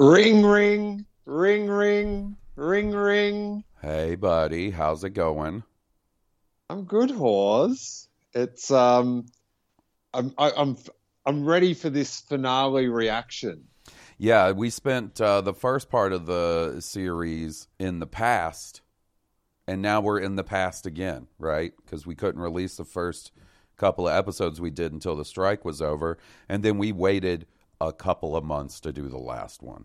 Ring, ring, ring, ring, ring, ring. Hey, buddy, how's it going? I'm good, Hawes. It's um, I'm I, I'm I'm ready for this finale reaction. Yeah, we spent uh, the first part of the series in the past, and now we're in the past again, right? Because we couldn't release the first couple of episodes we did until the strike was over, and then we waited a couple of months to do the last one.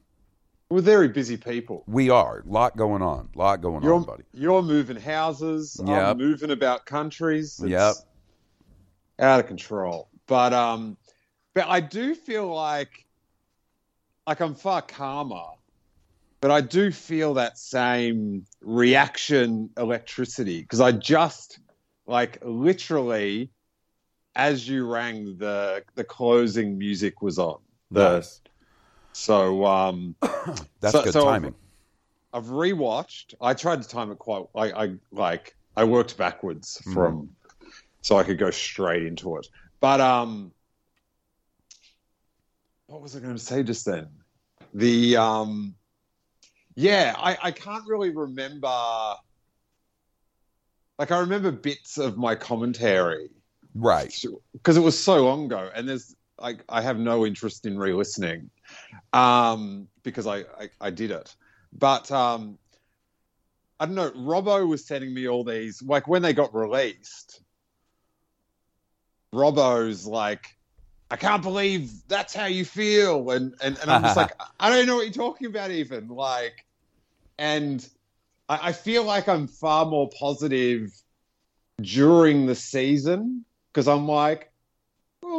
We're very busy people. We are. lot going on. lot going You're on, buddy. you're moving houses. Yep. I'm moving about countries. It's Yep. out of control. But um, but I do feel like like I'm far calmer. But I do feel that same reaction electricity because I just like literally as you rang the the closing music was on. The, Nice. So um That's so- good so- timing. I've rewatched. I tried to time it quite. I, I like. I worked backwards Mm-hmm. from, so I could go straight into it. But um, what was I going to say just then? The um, yeah, I I can't really remember. Like I remember bits of my commentary Right. because it was so long ago, and there's like I have no interest in re-listening, um, because I, I I did it, but um, I don't know. Robbo was sending me all these like when they got released. Robbo's like, I can't believe that's how you feel, and and, and I'm just like, I don't know what you're talking about, even like, and I, I feel like I'm far more positive during the season because I'm like,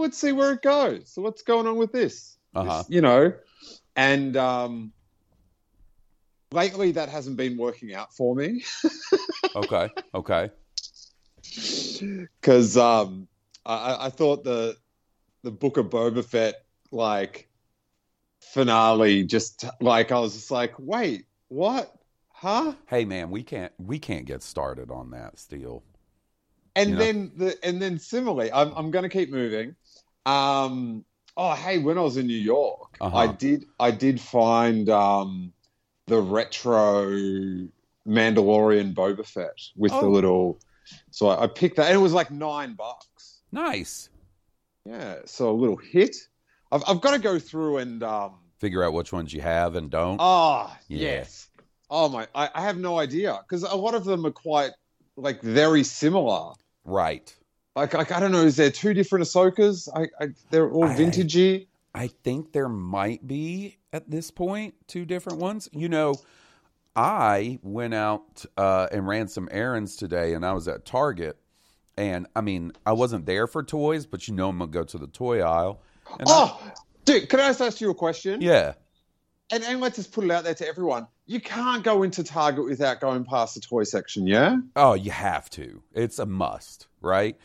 let's see where it goes. So what's going on with this? Uh-huh. This- you know, and um, lately that hasn't been working out for me Okay. Okay. because um, I, I thought the the Book of Boba Fett like finale just like I was just like, wait, what? Huh? Hey, man, we can't we can't get started on that. Still. And You know? then the and then similarly, I'm I'm going to keep moving. Um, oh, hey, when I was in New York, Uh-huh. I did I did find um, the retro Mandalorian Boba Fett with the Oh. little. So I, I picked that, and it was like nine bucks. Nice. Yeah, so a little hit. I've I've got to go through and um. Figure out which ones you have and don't. Oh Yeah. yes. Oh my, I, I have no idea because a lot of them are quite like very similar. right. Like, like I don't know, is there two different Ahsokas? I, I they're all I- vintagey. I think there might be at this point two different ones. You know, I went out uh, and ran some errands today, and I was at Target, and I mean, I wasn't there for toys, but you know, I'm gonna go to the toy aisle. And I- Oh, dude, can I just ask you a question? yeah, And and let's just put it out there to everyone. You can't go into Target without going past the toy section, yeah? Oh, you have to. It's a must, right?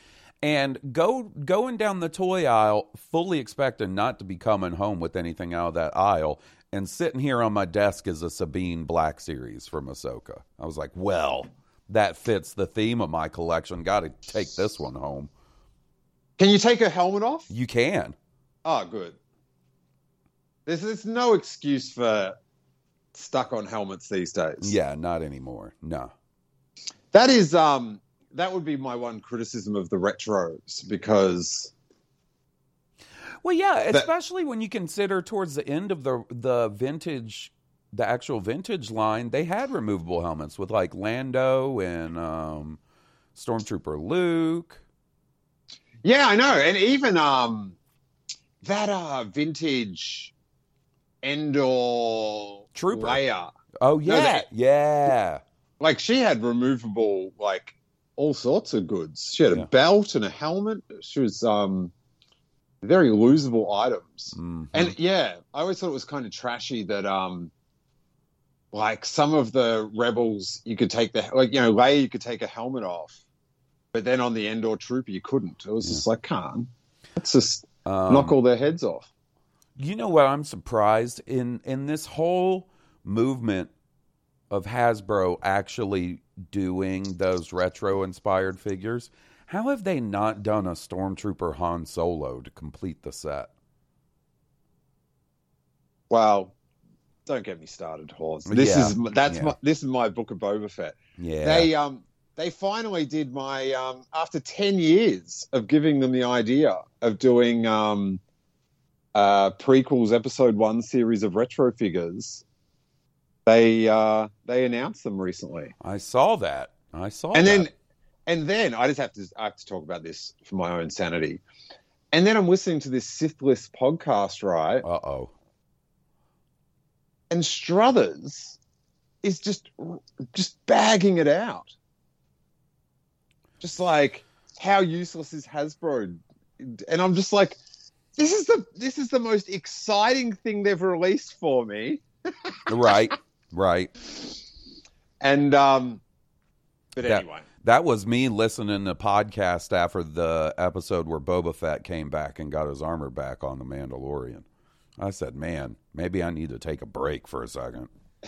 And go going down the toy aisle, fully expecting not to be coming home with anything out of that aisle, and sitting here on my desk is a Sabine Black series from Ahsoka. I was like, well, that fits the theme of my collection. Got to take this one home. Can you take her helmet off? You can. Oh, good. There's there's no excuse for stuck on helmets these days. Yeah, not anymore. No. That is um that would be my one criticism of the retros because Well, yeah, That- especially when you consider towards the end of the the vintage, the actual vintage line, they had removable helmets with like Lando and um, Stormtrooper Luke. Yeah, I know. And even um that uh vintage Endor Trooper. Leia. Oh No, yeah, that- yeah. Like she had removable like all sorts of goods. She had a belt and a helmet. She was um very losable items. Mhm. And yeah, I always thought it was kind of trashy that um like some of the rebels you could take the like you know, Leia you could take a helmet off, but then on the Endor trooper you couldn't. It was just like, can't. Let's just Um, knock all their heads off. You know what I'm surprised in in this whole movement of Hasbro actually doing those retro inspired figures. How have they not done a Stormtrooper Han Solo to complete the set? Well, don't get me started, Hawes. This Yeah, is that's yeah. my this is my book of Boba Fett. Yeah. They um they finally did my um after ten years of giving them the idea of doing um uh prequels episode one series of retro figures. They uh they announced them recently. I saw that. I saw and that. then and then I just have to I have to talk about this for my own sanity. And then I'm listening to this Sithless podcast, right? Uh oh. and Struthers is just just bagging it out. Just like how useless is Hasbro, and I'm just like, this is the this is the most exciting thing they've released for me. Right. Right. And um, but That- anyway, That was me listening to podcast after the episode where Boba Fett came back and got his armor back on the Mandalorian. I said, "Man, maybe I need to take a break for a second.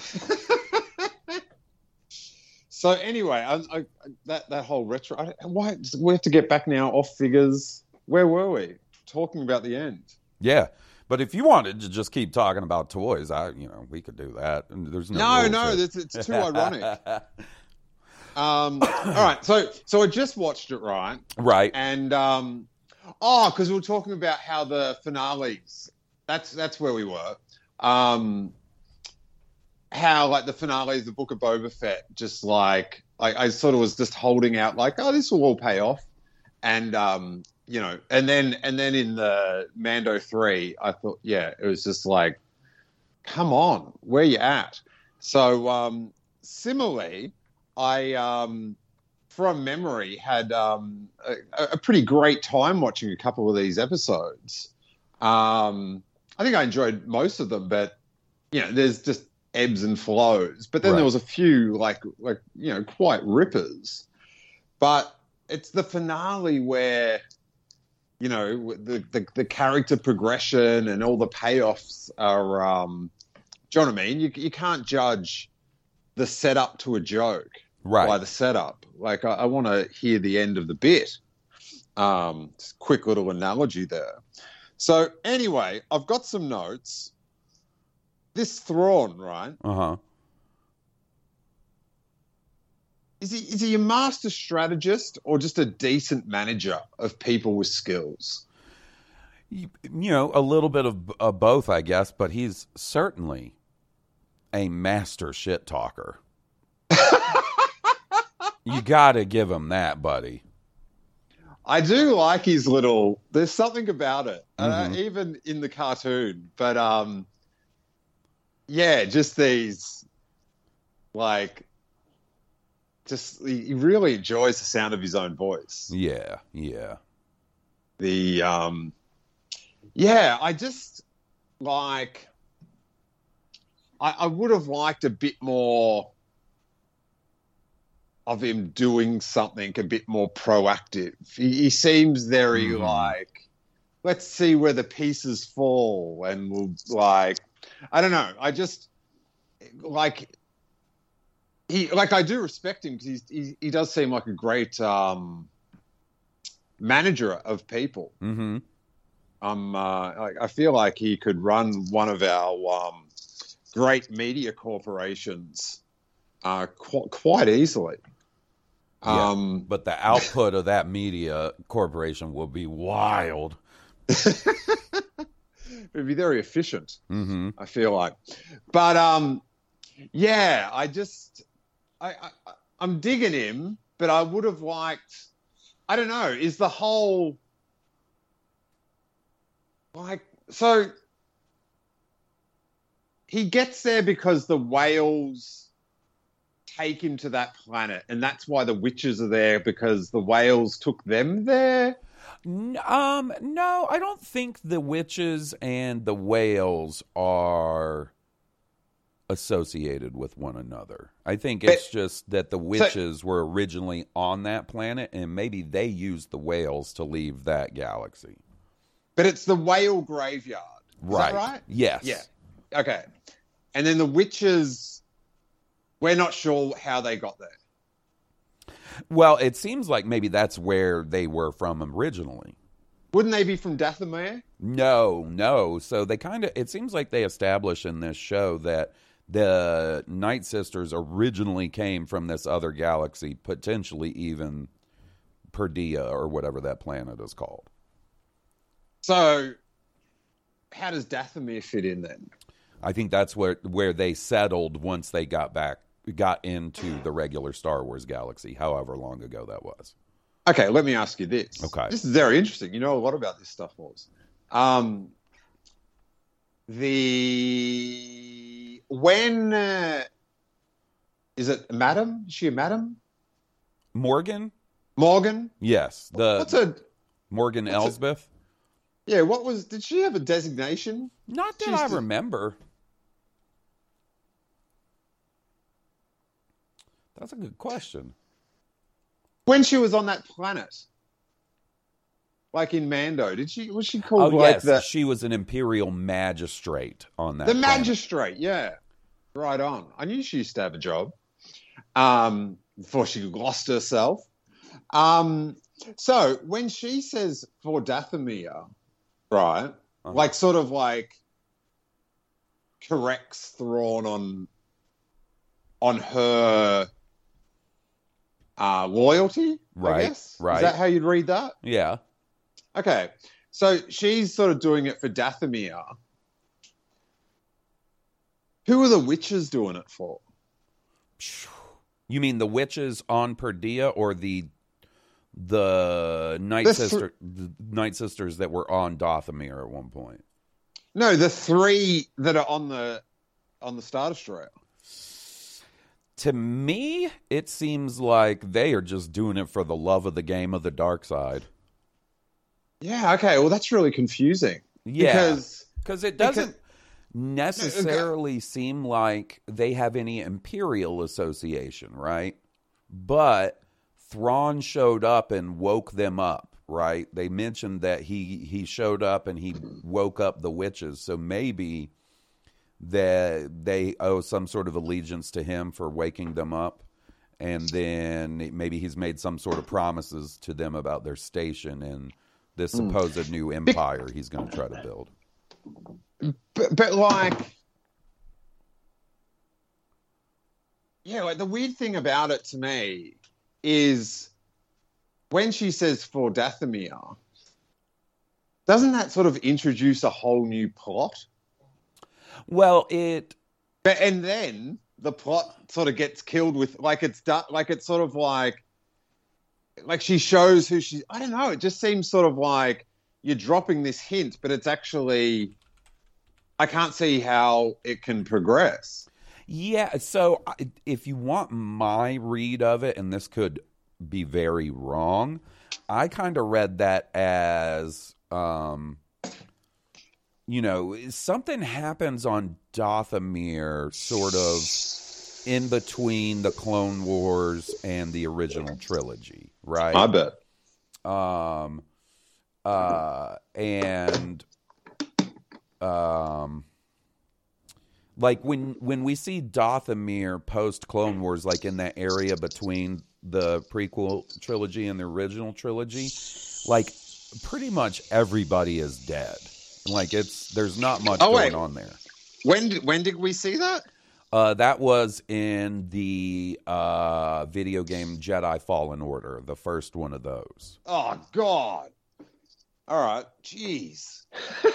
so anyway, I, I, that that whole retro. I, why we have to get back now off figures? Where were we talking about the end? Yeah, but if you wanted to just keep talking about toys, I, you know, we could do that. And There's no, No, no, it's, it's too ironic. Um, all right, so so I just watched it, right? right. And um, oh, because we were talking about how the finales. That's that's where we were. Um, how like the finale of the Book of Boba Fett, just like I, I sort of was just holding out, like, oh, this will all pay off, and um, you know, and then and then in the Mando three, I thought, yeah, it was just like, come on, where you at? So um, similarly, I um, from memory had um, a, a pretty great time watching a couple of these episodes. Um, I think I enjoyed most of them, but you know, there's just ebbs and flows. But then Right. there was a few like like you know quite rippers. But it's the finale where you know the the, the character progression and all the payoffs are. Um, do you know what I mean? You you can't judge the setup to a joke Right. by the setup. Like I, I want to hear the end of the bit. Um, quick little analogy there. So anyway, I've got some notes. This Thrawn, right? Uh huh. Is he is he a master strategist or just a decent manager of people with skills? You, you know, a little bit of, of both, I guess, but he's certainly a master shit talker. you got to give him that, buddy. I do like his little. There's something about it, uh, Mhm. even in the cartoon. But um, yeah, just these, like, just he really enjoys the sound of his own voice. Yeah, yeah. The um, yeah, I just like. I, I would have liked a bit more of him doing something a bit more proactive. He, he seems very Mhm. like, let's see where the pieces fall, and we'll like, I don't know. I just like he like I do respect him because he he does seem like a great um, manager of people. Mm-hmm. Um, uh, like, I feel like he could run one of our um, great media corporations uh, qu- quite easily. Yeah. Um, But the output of that media corporation will be wild. it'd be very efficient. Mm-hmm. I feel like, but um, yeah, I just I, I I'm digging him, but I would have liked. I don't know. Is the whole like so? He gets there because the whales take him to that planet, and that's why the witches are there because the whales took them there. Um, no, I don't think the witches and the whales are associated with one another. I think it's just that the witches were originally on that planet and maybe they used the whales to leave that galaxy. But it's the whale graveyard. Is right. that right? Yes. Yeah. Okay. And then the witches, we're not sure how they got there. Well, it seems like maybe that's where they were from originally. Wouldn't they be from Dathomir? No, no. So they kind of, it seems like they establish in this show that the Night Sisters originally came from this other galaxy, potentially even Peridea or whatever that planet is called. So, how does Dathomir fit in then? I think that's where where they settled once they got back, got into the regular Star Wars galaxy, however long ago that was. Okay, let me ask you this. Okay. This is very interesting. You know a lot about this stuff, Wars. Um, the when uh, is it Madam? Is she a Madam? Morgan? Morgan? Yes, the What's a Morgan what's a- Elsbeth. yeah? What was? Did she have a designation? Not that She's I remember. That's a good question. when she was on that planet, like in Mando, did she was she called Oh like yes, the she was an imperial magistrate on that. the planet. magistrate? Yeah, right on. I knew she used to have a job um, before she lost herself. Um, so when she says for Dathomir, right, Uh-huh. like sort of like corrects Thrawn on on her uh, loyalty, Right, I guess. right. Is that how you'd read that? Yeah. Okay, so she's sort of doing it for Dathomir. Who are the witches doing it for? You mean the witches on Peridea or the the night The sister the night sisters that were on Dathomir at one point? No, the three that are on the on the Star Destroyer. To me, it seems like they are just doing it for the love of the game of the dark side. Yeah. Okay. Well, that's really confusing. Yeah. Because Because it doesn't necessarily seem like they have any imperial association, right? But Thrawn showed up and woke them up, right? They mentioned that he he showed up and he woke up the witches, so maybe that they owe some sort of allegiance to him for waking them up. And then maybe he's made some sort of promises to them about their station and this mm. supposed new empire he's going to try to build. but, but like yeah like the weird thing about it to me is when she says for dathomir doesn't that sort of introduce a whole new plot Well, it but and then the plot sort of gets killed with like it's done like it's sort of like like she shows who she i don't know it just seems sort of like you're dropping this hint but it's actually i can't see how it can progress yeah. So if you want my read of it, and this could be very wrong, I kind of read that as, um, you know, something happens on Dathomir sort of in between the Clone Wars and the original trilogy, right? i bet um uh and um like when when we see Dathomir post Clone Wars like in that area between the prequel trilogy and the original trilogy like pretty much everybody is dead like it's there's not much Oh, going wait. on there when when did we see that uh that was in the uh video game Jedi Fallen Order the first one of those oh god all right jeez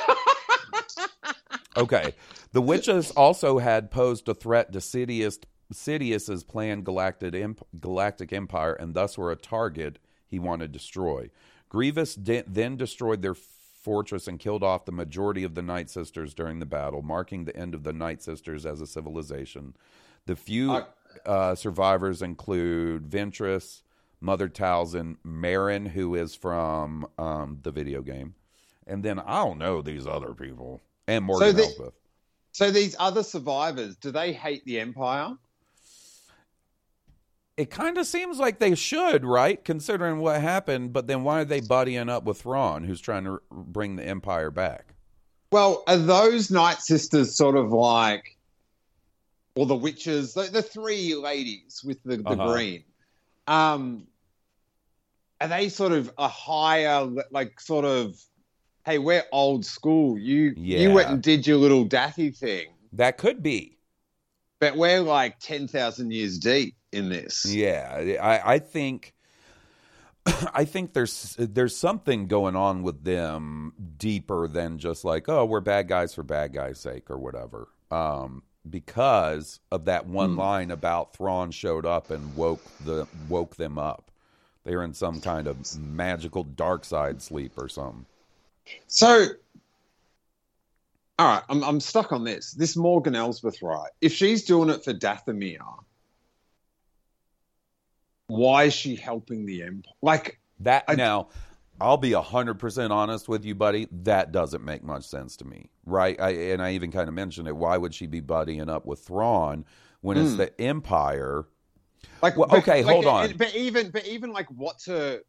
Okay. The witches also had posed a threat to Sidious, Sidious's planned galactic, imp, galactic empire and thus were a target he wanted to destroy. Grievous de- then destroyed their fortress and killed off the majority of the Night Sisters during the battle, marking the end of the Night Sisters as a civilization. The few Uh, survivors include Ventress, Mother Talzin, Merrin, who is from um, the video game, and then I don't know these other people, and Morgan the- Elsbeth. So these other survivors, do they hate the Empire? It kind of seems like they should, right? Considering what happened, but then why are they buddying up with Thrawn, who's trying to r- bring the Empire back? Well, are those Night Sisters sort of like, or the witches, the, the three ladies with the, the Uh-huh. green? Um, are they sort of a higher, like, sort of, hey, we're old school. You you went and did your little Daffy thing, That could be. but we're like ten thousand years deep in this. Yeah, I, I think I think there's there's something going on with them deeper than just like oh we're bad guys for bad guys' sake or whatever. Um, because of that one Hmm. line about Thrawn showed up and woke the woke them up. They were in some kind of magical dark side sleep or something. So, all right, I'm I'm stuck on this. This Morgan Elsbeth, right? If she's doing it for Dathomir, why is she helping the Empire? Like, That I- now, I'll be hundred percent honest with you, buddy. That doesn't make much sense to me, right? I, and I even kind of mentioned it. Why would she be buddying up with Thrawn when it's Hmm. the Empire? like, Well, but- okay, like, hold on. But even, but even like, what's her,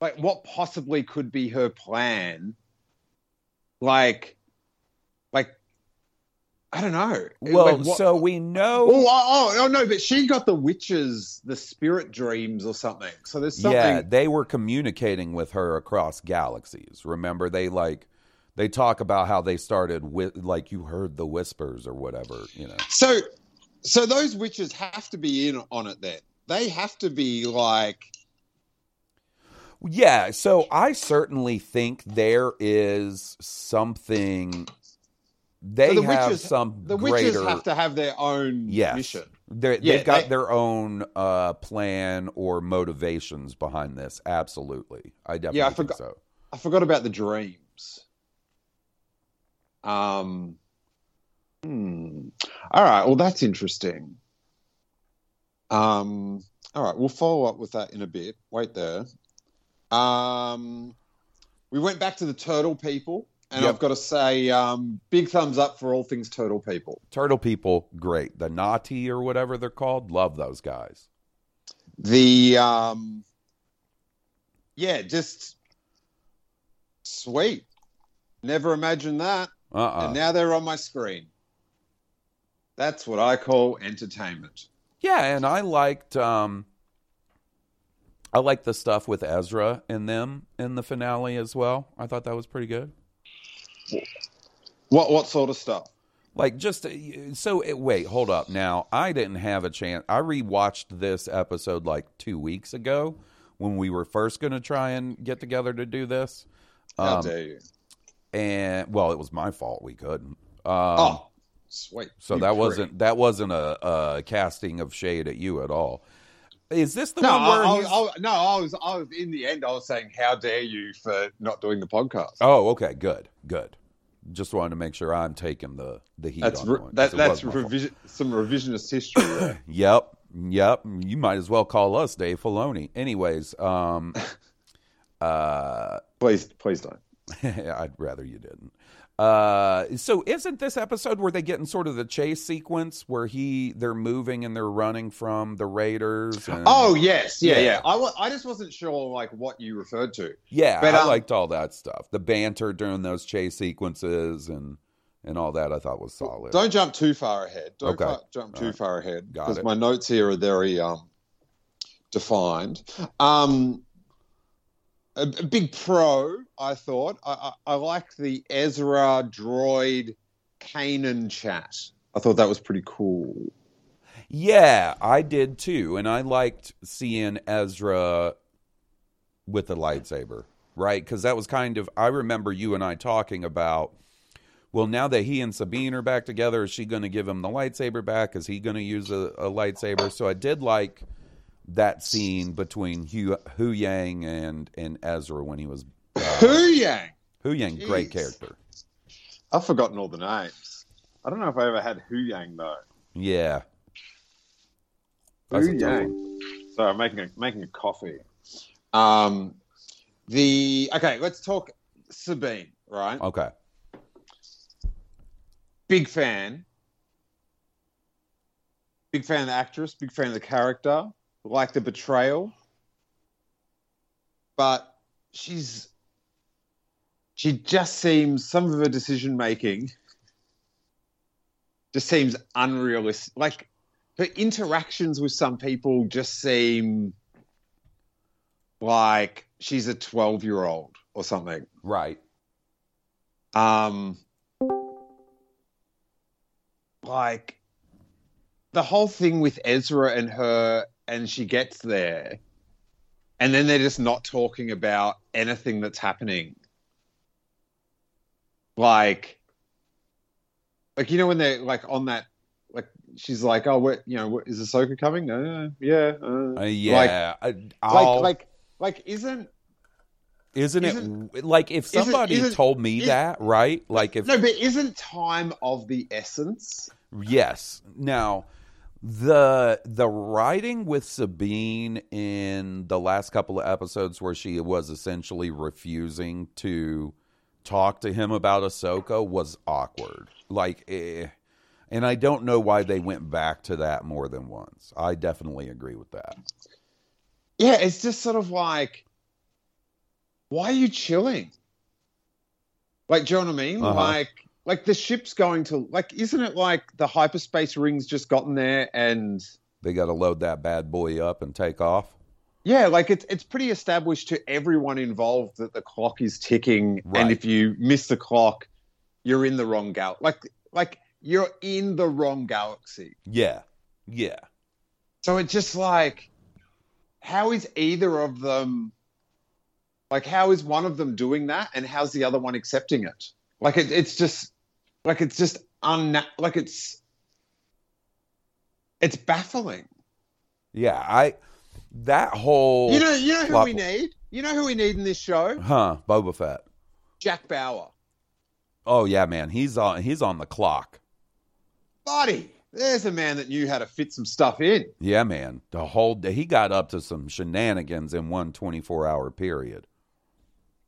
like, what possibly could be her plan? Like, I don't know. Well, so we know. Oh, oh, oh, no, but she got the witches, the spirit dreams or something. So there's something. Yeah, they were communicating with her across galaxies. Remember, they like they talk about how they started with like you heard the whispers or whatever. You know. So, so those witches have to be in on it. Then they have to be like, Yeah, so I certainly think there is something. They So the have witches- some the greater. witches have to have their own yes, mission. Yeah, they've got they- their own uh, plan or motivations behind this. Absolutely, I definitely Yeah, I think forgot- so. I forgot about the dreams. Um. Hmm. All right. Well, that's interesting. Um. All right. We'll follow up with that in a bit. Wait there. Um. We went back to the turtle people, and Yep. I've got to say, um, big thumbs up for all things turtle people. Turtle people, great. The Noti or whatever they're called, love those guys. The um. Yeah, just sweet. Never imagined that. Uh-uh. and now they're on my screen. That's what I call entertainment. Yeah, and I liked um I liked the stuff with Ezra and them in the finale as well. I thought that was pretty good. What what sort of stuff? Like just uh, so it, wait, hold up. Now, I didn't have a chance. I rewatched this episode like 2 weeks ago when we were first going to try and get together to do this. How Um, dare you? and well, it was my fault we couldn't. Um oh, sweet. so that prick. wasn't that wasn't a, a casting of shade at you at all. Is this the No, one where I, I, I, no, I was, I was in the end. I was saying, "How dare you for not doing the podcast?" Oh, okay, good, good. Just wanted to make sure I'm taking the the heat that's on re- that that, that's was my fault. revision, some revisionist history. There. Yep, yep. You might as well call us Dave Filoni. Anyways, um, uh, please, please don't. I'd rather you didn't. Uh, so isn't this episode where they get in sort of the chase sequence where he they're moving and they're running from the Raiders? And, Oh yes, yeah, Yeah. yeah. I, wa- I just wasn't sure like what you referred to. yeah, but, I um, liked all that stuff. The banter during those chase sequences and and all that I thought was solid. Don't jump too far ahead. Don't Okay. jump too All right. far ahead because my notes here are very um, defined. Um, a, a big pro, I thought. I, I, I the Ezra droid Kanan chat. I thought that was pretty cool. Yeah, I did too, and I liked seeing Ezra with the lightsaber, right? Because that was kind of I remember you and I talking about. Well, now that he and Sabine are back together, is she going to give him the lightsaber back? Is he going to use a, a lightsaber? So I did like that scene between Hu, Huyang and and Ezra when he was uh, Huyang. Hu Yang, great character. I've forgotten all the names. I don't know if I ever had Huyang though. Yeah, That's Huyang. So I'm making a making a coffee. Um, the okay, let's talk Sabine. Right, Okay. big fan. Big fan of the actress. Big fan of the character. Like the betrayal, but she's she just seems some of her decision making just seems unrealistic. Like her interactions with some people just seem like she's a 12 year old or something. Right. Um, like the whole thing with Ezra and her, and she gets there, and then they're just not talking about anything that's happening. Like, like you know when they're like on that, like she's like, oh, what, you know, what, is Ahsoka coming? Uh, yeah, uh, Uh, yeah. Like, I'll- like, like, isn't isn't, isn't- it like if isn't- somebody isn't- told me that, right? Like if no, but isn't time of the essence? Yes. Now, the the writing with Sabine in the last couple of episodes where she was essentially refusing to talk to him about Ahsoka was awkward. Like, eh. and I don't know why they went back to that more than once. I definitely agree with that. Yeah, it's just sort of like, why are you chilling? Like, do you know what I mean? Uh-huh. Like, like the ship's going to like, isn't it like the hyperspace ring's just gotten there and They got to load that bad boy up and take off. yeah, like it's it's pretty established to everyone involved that the clock is ticking, Right. and if you miss the clock, you're in the wrong gal. Like, like you're in the wrong galaxy. Yeah. Yeah. So it's just like, how is either of them, like, how is one of them doing that, and how's the other one accepting it? Like, it, it's just, like, it's just unna- like it's, it's baffling. Yeah. I that whole You know, you know who we need. You know who we need in this show? Huh, Boba Fett. Jack Bauer, Oh yeah, man. He's on he's on the clock. buddy. There's a man that knew how to fit some stuff in. Yeah, man. The whole day, he got up to some shenanigans in one 24 hour period.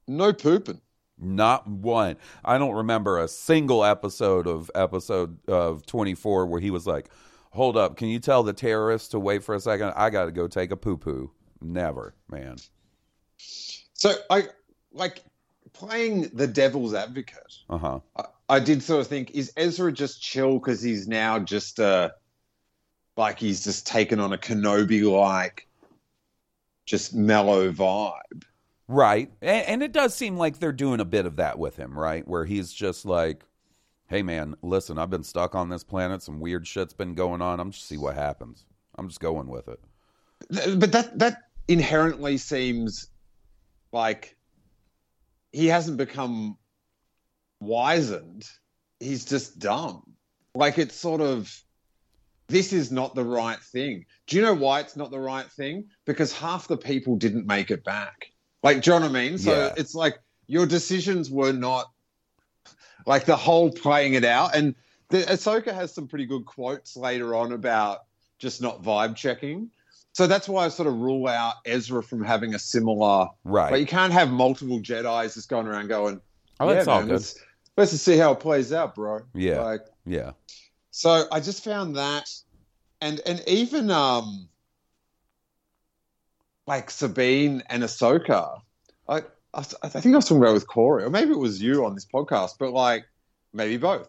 No pooping. Not one. I don't remember a single episode of episode of 24 where he was like, "Hold up, can you tell the terrorists to wait for a second? I got to go take a poo poo." Never, man. So I like playing the devil's advocate. Uh huh. I, I did sort of think, is Ezra just chill because he's now just uh like he's just taken on a Kenobi like just mellow vibe. Right, and, and it does seem like they're doing a bit of that with him, right? Where he's just like, "Hey, man, listen, I've been stuck on this planet. Some weird shit's been going on. I'm just see what happens. I'm just going with it." But that that inherently seems like he hasn't become wizened. He's just dumb. Like it's sort of this is not the right thing. Do you know why it's not the right thing? Because half the people didn't make it back. Like, do you know what I mean? So Yeah. it's like your decisions were not like the whole playing it out. And the Ahsoka has some pretty good quotes later on about just not vibe checking. So that's why I sort of rule out Ezra from having a similar. Right. Like you can't have multiple Jedi's just going around going, Oh, that's yeah, all man, good. Let's, let's see how it plays out, bro. Yeah. Like, Yeah. so I just found that, and and even um, like Sabine and Ahsoka, I I, I think I was talking about it with Corey, or maybe it was you on this podcast, but like maybe both.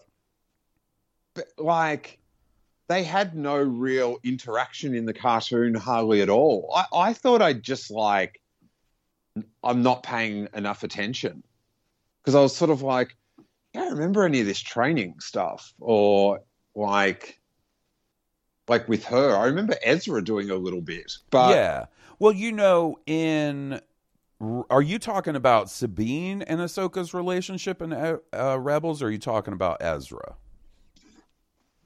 But like they had no real interaction in the cartoon hardly at all. I, I thought I'd just like I'm not paying enough attention because I was sort of like I don't remember any of this training stuff or like like with her. I remember Ezra doing a little bit, but yeah. Well, you know, in are you talking about Sabine and Ahsoka's relationship in uh, uh, Rebels, or are you talking about Ezra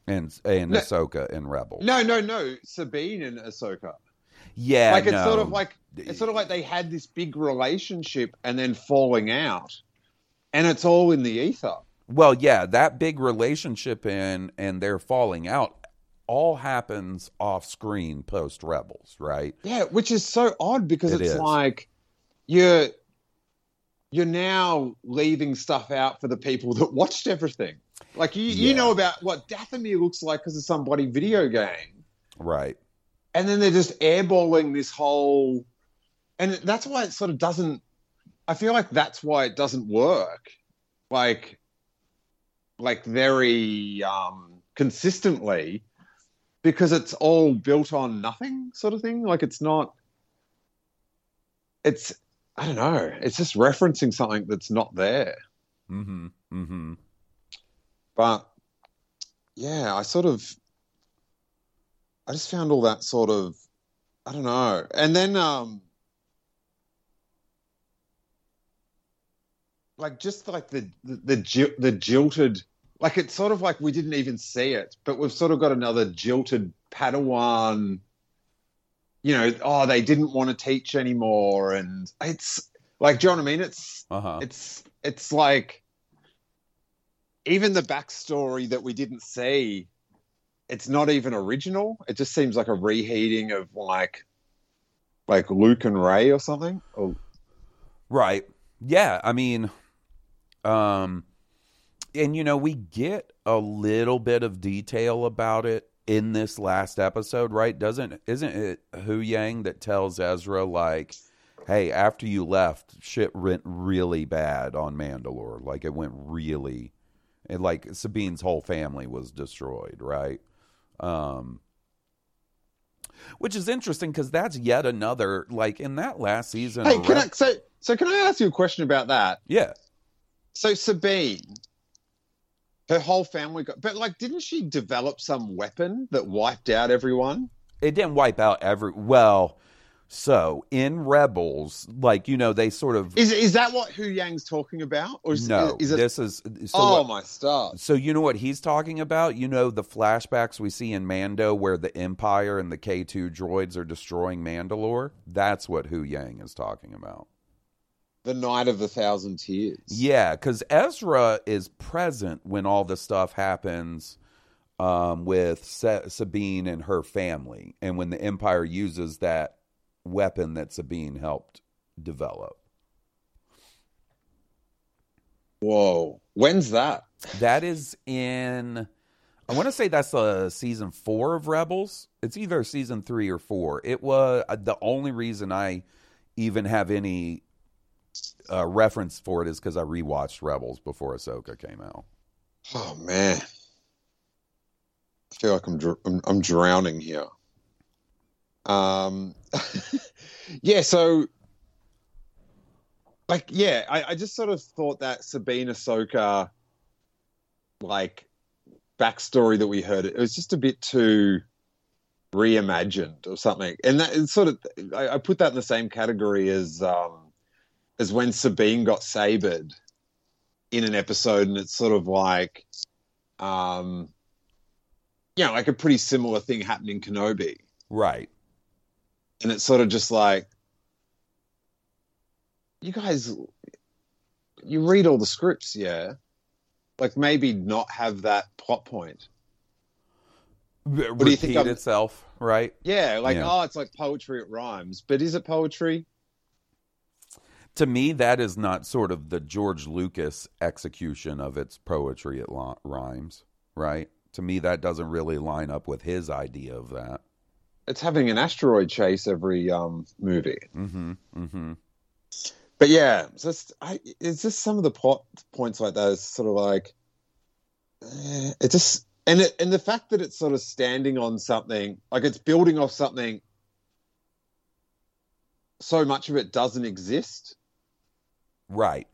and and No. Ahsoka in Rebels? no, no, no, Sabine and Ahsoka. Yeah, like it's no. sort of like it's sort of like they had this big relationship and then falling out, and it's all in the ether. Well, yeah, that big relationship and and their falling out all happens off screen post Rebels, right? Yeah, which is so odd because It it's is. like you're you're now leaving stuff out for the people that watched everything. Like you, you know about what Dathomir looks like because of some bloody video game, Right. and then they're just airballing this whole, and that's why it sort of doesn't. I feel like that's why it doesn't work, like, like very um, consistently, because it's all built on nothing, sort of thing. Like it's not. It's I don't know. It's just referencing something that's not there. Mm-hmm. Mm-hmm. But yeah, I sort of I just found all that sort of I don't know. And then um like just like the the the, the jilted like it's sort of like we didn't even see it, but we've sort of got another jilted Padawan you know, oh they didn't want to teach anymore and it's like do you know what I mean? It's Uh-huh. it's it's like even the backstory that we didn't see it's not even original it just seems like a reheating of like like luke and ray or something or, Right. Yeah, I mean um and you know, we get a little bit of detail about it in this last episode, right? Doesn't isn't it Huyang that tells Ezra like, "Hey, after you left, shit went really bad on Mandalore. Like it went really and like Sabine's whole family was destroyed, right?" Um which is interesting because that's yet another like in that last season. hey can Rep- I, so so can i ask you a question about that yeah, so sabine her whole family got but like didn't she develop some weapon that wiped out everyone? It didn't wipe out every well so in rebels like you know they sort of is is that what huyang's talking about? Or is, no is it this is so oh what- my stars so you know what he's talking about? You know the flashbacks we see in mando where the empire and the k2 droids are destroying mandalore? That's what huyang is talking about the night of the thousand tears yeah because ezra is present when all this stuff happens um, with Sa- sabine and her family and when the empire uses that weapon that sabine helped develop whoa when's that That is in. I want to say that's uh, season four of Rebels. It's either season three or four. It was uh, the only reason I even have any uh, reference for it is because I rewatched Rebels before Ahsoka came out. Oh man, I feel like I'm dr- I'm, I'm drowning here. Um, yeah. So, like, yeah, I, I just sort of thought that Sabine Ahsoka, like, backstory that we heard, it was just a bit too reimagined or something, and that sort of I, I put that in the same category as um as when Sabine got sabered in an episode, and it's sort of like, um, you know, like a pretty similar thing happened in Kenobi, Right. and it's sort of just like, you guys, you read all the scripts, yeah, like maybe not have that plot point. do do you think I'm- itself, right? Yeah, like Yeah. oh, it's like poetry, it rhymes, but is it poetry? To me, that is not sort of the George Lucas execution of its poetry. It li- rhymes, right? To me, that doesn't really line up with his idea of that. It's having an asteroid chase every um movie. Mm-hmm. Mm-hmm. but yeah, it's just I, it's just some of the plot points like that is sort of like eh, it just and it, and the fact that it's sort of standing on something like it's building off something so much of it doesn't exist Right.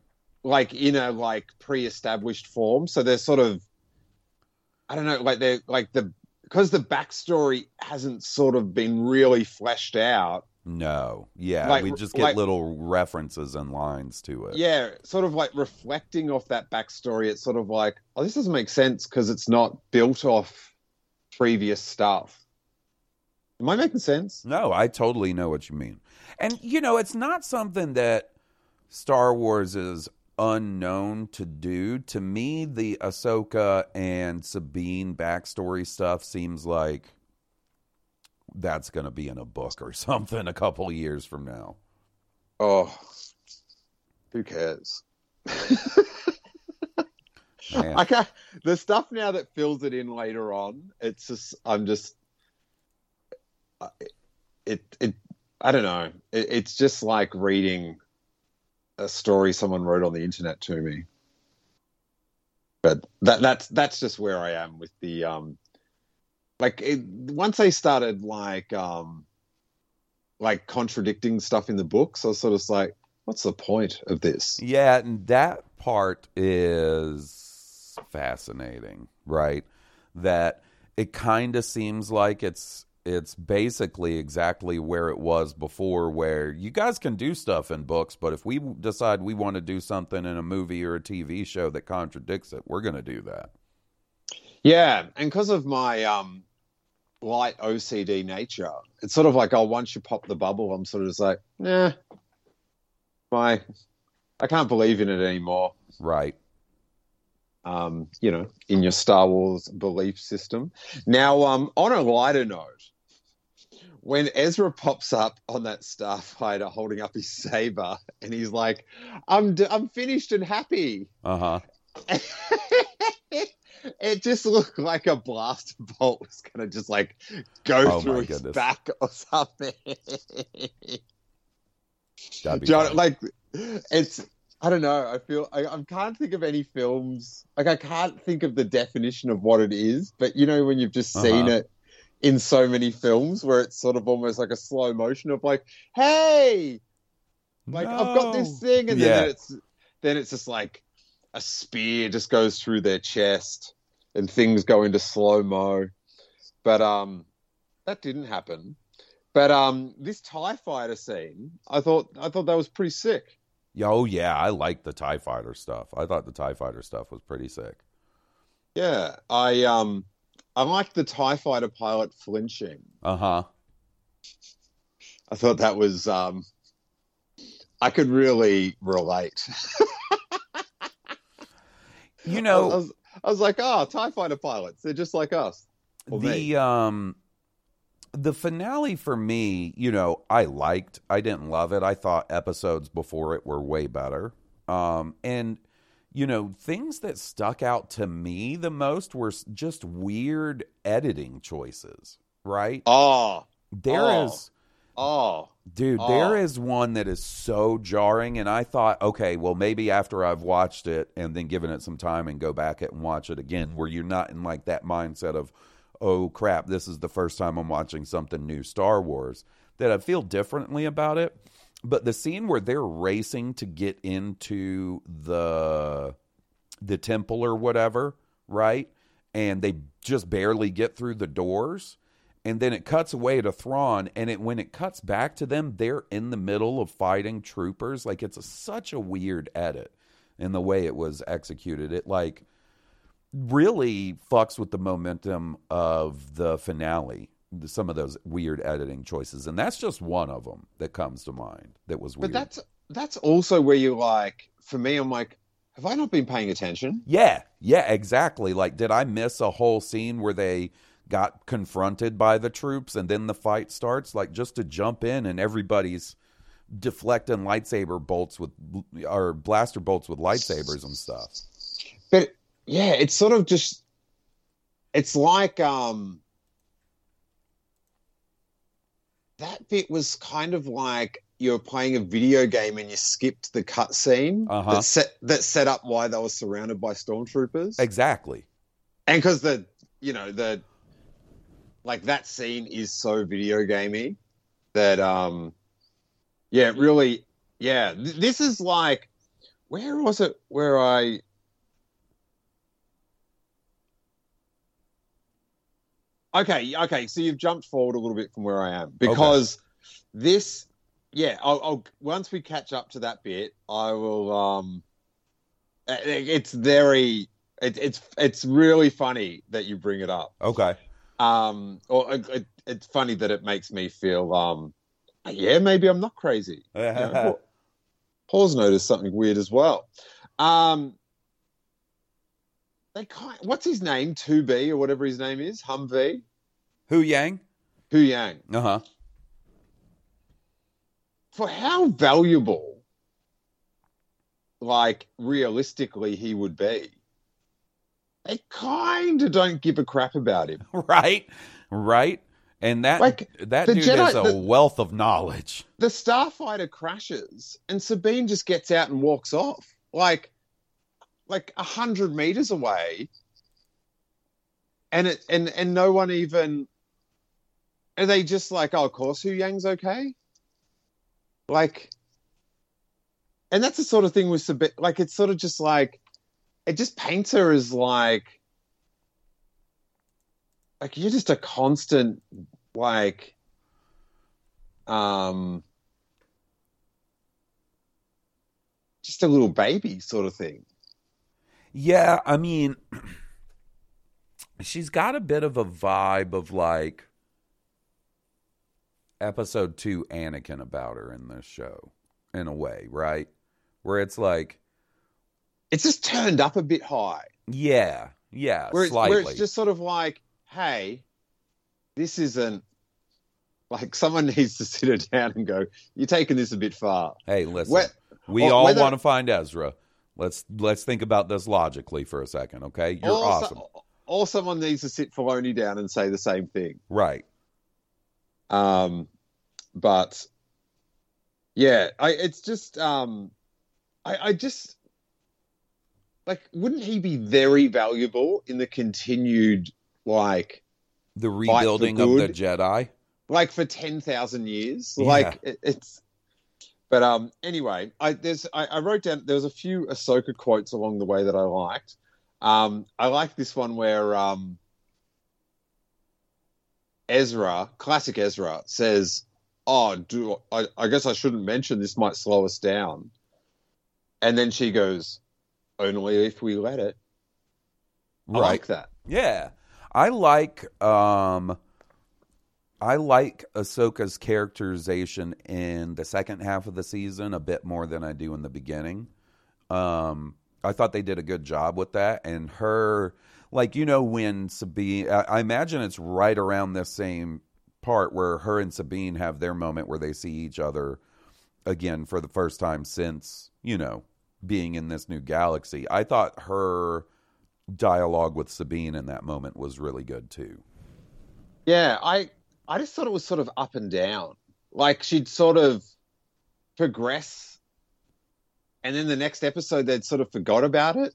like in a like pre-established form so they're sort of i don't know like they're like the because the backstory hasn't sort of been really fleshed out No, yeah, Like- we just get like- little references and lines to it. yeah, sort of like reflecting off that backstory, it's sort of like, oh, this doesn't make sense because it's not built off previous stuff. Am I making sense? No, I totally know what you mean. And you know, it's not something that Star Wars is unknown to do. To me, the Ahsoka and Sabine backstory stuff seems like that's going to be in a book or something a couple years from now. Oh, who cares? Man. I can't, the stuff now that fills it in later on, it's just I'm just it it I don't know. It, it's just like reading a story someone wrote on the internet to me. But that that's that's just where I am with the um like it, once I started like um like contradicting stuff in the books, I was sort of like, what's the point of this? Yeah, and that part is fascinating, right? That it kind of seems like it's it's basically exactly where it was before where you guys can do stuff in books but if we decide we want to do something in a movie or a TV show that contradicts it we're going to do that Yeah, and because of my um light OCD nature, it's sort of like oh, once you pop the bubble, I'm sort of just like, nah, my, I can't believe in it anymore. right Um, you know, in your Star Wars belief system. Now, um, on a lighter note, when Ezra pops up on that starfighter holding up his saber, and he's like, "I'm d- I'm finished and happy." uh-huh it just looked like a blaster bolt was gonna just like go Oh through his goodness. back or something. John, like it's I don't know. I feel I, I can't think of any films like I can't think of the definition of what it is, but you know when you've just seen Uh-huh. it in so many films where it's sort of almost like a slow motion of like, hey, like I've got this thing, and Yeah. then it's then it's just like a spear just goes through their chest, and things go into slow mo. But um, that didn't happen. But um, this Tie Fighter scene, I thought I thought that was pretty sick. oh yeah I like the tie fighter stuff I thought the tie fighter stuff was pretty sick Yeah, I um, I like the Tie Fighter pilot flinching. uh-huh I thought that was um, I could really relate. you I know was, I was like, oh, Tie Fighter pilots, they're just like us. The me. um the finale for me you know i liked i didn't love it i thought episodes before it were way better um and you know things that stuck out to me the most were just weird editing choices right Oh, There is oh, oh, Dude, Oh. there is one that is so jarring, and I thought, okay, well, maybe after I've watched it and then given it some time and go back and watch it again, where you're not in like that mindset of, oh crap, this is the first time I'm watching something new Star Wars, that I feel differently about it. But the scene where they're racing to get into the the temple or whatever, right? And they just barely get through the doors. And then it cuts away to Thrawn, and it when it cuts back to them, they're in the middle of fighting troopers. Like it's a, such a weird edit in the way it was executed. It like really fucks with the momentum of the finale. Some of those weird editing choices, and that's just one of them that comes to mind. That was weird. but that's that's also where you like. For me, I'm like, have I not been paying attention? Yeah, yeah, exactly. Like, did I miss a whole scene where they got confronted by the troops and then the fight starts? Like, just to jump in and everybody's deflecting lightsaber bolts with or blaster bolts with lightsabers and stuff. But yeah, it's sort of just. It's like um. That bit was kind of like you're playing a video game and you skipped the cutscene Uh-huh. that set that set up why they were surrounded by stormtroopers. Exactly. and because the you know the like that scene is so video gamey that um yeah really yeah th- this is like where was it where i okay okay so you've jumped forward a little bit from where i am because this yeah I'll, I'll once we catch up to that bit i will um it- it's very it, it's it's really funny that you bring it up. Okay. um or it, it, it's funny that it makes me feel um yeah maybe i'm not crazy. You know, paul's noticed something weird as well. Um, they kind. What's his name? Two B or whatever his name is. Humvee. Huyang? Hu Yang. Uh huh. For how valuable, like realistically, he would be. They kind of don't give a crap about him. Right, right. And that Like, that dude Jedi- has a the- wealth of knowledge. the starfighter crashes and Sabine just gets out and walks off like like a hundred meters away and it and and no one even are they just like oh of course Huyang's okay like and that's the sort of thing with Sabine like it's sort of just like it just paints her as like like you're just a constant like um just a little baby sort of thing. Yeah, I mean, she's got a bit of a vibe of like episode two Anakin about her in this show, in a way, right? Where it's like, It's just turned up a bit high. yeah, yeah, Where it's, slightly. where it's just sort of like, hey, this isn't like someone needs to sit her down and go, you're taking this a bit far. hey, listen, Whe- we all whether- want to find Ezra. Let's let's think about this logically for a second, okay? You're or, awesome, so- or someone needs to sit Filoni down and say the same thing. right? Um, but yeah, I it's just um, I, I just like wouldn't he be very valuable in the continued like The rebuilding of the. Jedi. like for ten thousand years? Yeah. Like it, it's. But um, anyway, I there's I, I wrote down there was a few Ahsoka quotes along the way that I liked. Um, I like this one where um, Ezra, classic Ezra, says, "Oh, do I, I guess I shouldn't mention this might slow us down," and then she goes, "Only if we let it." I like that. Yeah. I like um I like Ahsoka's characterization in the second half of the season a bit more than I do in the beginning. Um I thought they did a good job with that and her like you know when Sabine I, I imagine it's right around this same part where her and Sabine have their moment where they see each other again for the first time since, you know, being in this new galaxy. I thought her dialogue with Sabine in that moment was really good too. Yeah, I I just thought it was sort of up and down. Like she'd sort of progress, and then the next episode they'd sort of forgot about it.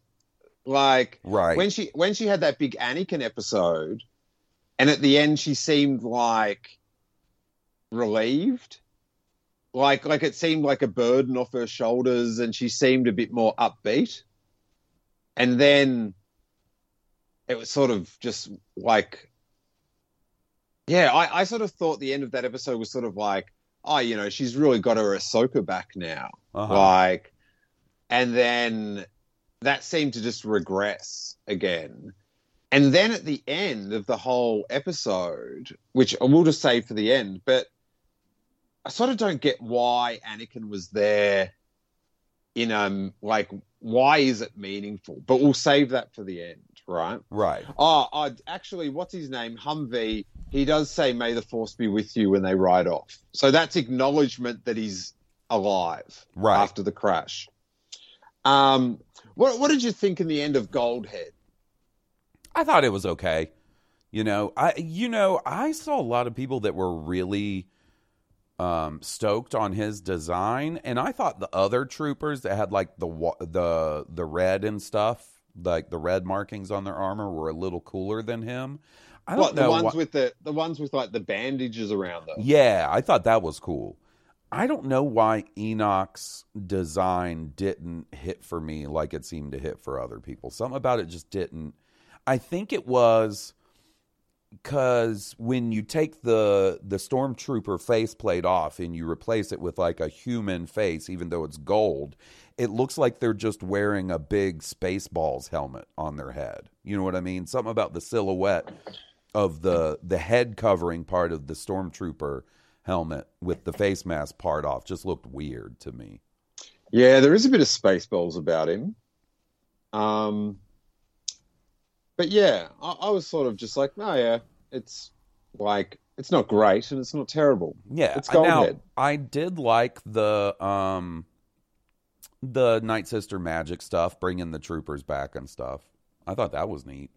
Like Right. when she when she had that big Anakin episode, and at the end she seemed like relieved. Like like it seemed like a burden off her shoulders, and she seemed a bit more upbeat. And then it was sort of just like yeah, I, I sort of thought the end of that episode was sort of like, oh, you know, she's really got her Ahsoka back now. Uh-huh. Like, and then that seemed to just regress again. And then at the end of the whole episode, which I will just say for the end, but I sort of don't get why Anakin was there in um like why is it meaningful? But we'll save that for the end, right? Right. Oh, oh, actually, what's his name? Humvee. He does say, "May the force be with you" when they ride off. So that's acknowledgement that he's alive Right. after the crash. Um, what what did you think in the end of Goldhead? I thought it was okay. You know, I you know, I saw a lot of people that were really um stoked on his design and I thought the other troopers that had like the the the red and stuff, like the red markings on their armor were a little cooler than him. I don't What the ones why- with the the ones with like the bandages around them? Yeah, I thought that was cool. I don't know why Enoch's design didn't hit for me like it seemed to hit for other people. Something about it just didn't. I think it was because when you take the the stormtrooper faceplate off and you replace it with like a human face, even though it's gold, it looks like they're just wearing a big Spaceballs helmet on their head. You know what I mean? Something about the silhouette of the the head covering part of the stormtrooper helmet with the face mask part off just looked weird to me. Yeah, there is a bit of Spaceballs about him. Um, but yeah, I, I was sort of just like, no, yeah, it's like it's not great and it's not terrible. Yeah. It's now Goldhead. I did like the um the Night Sister magic stuff, bringing the troopers back and stuff. I thought that was neat.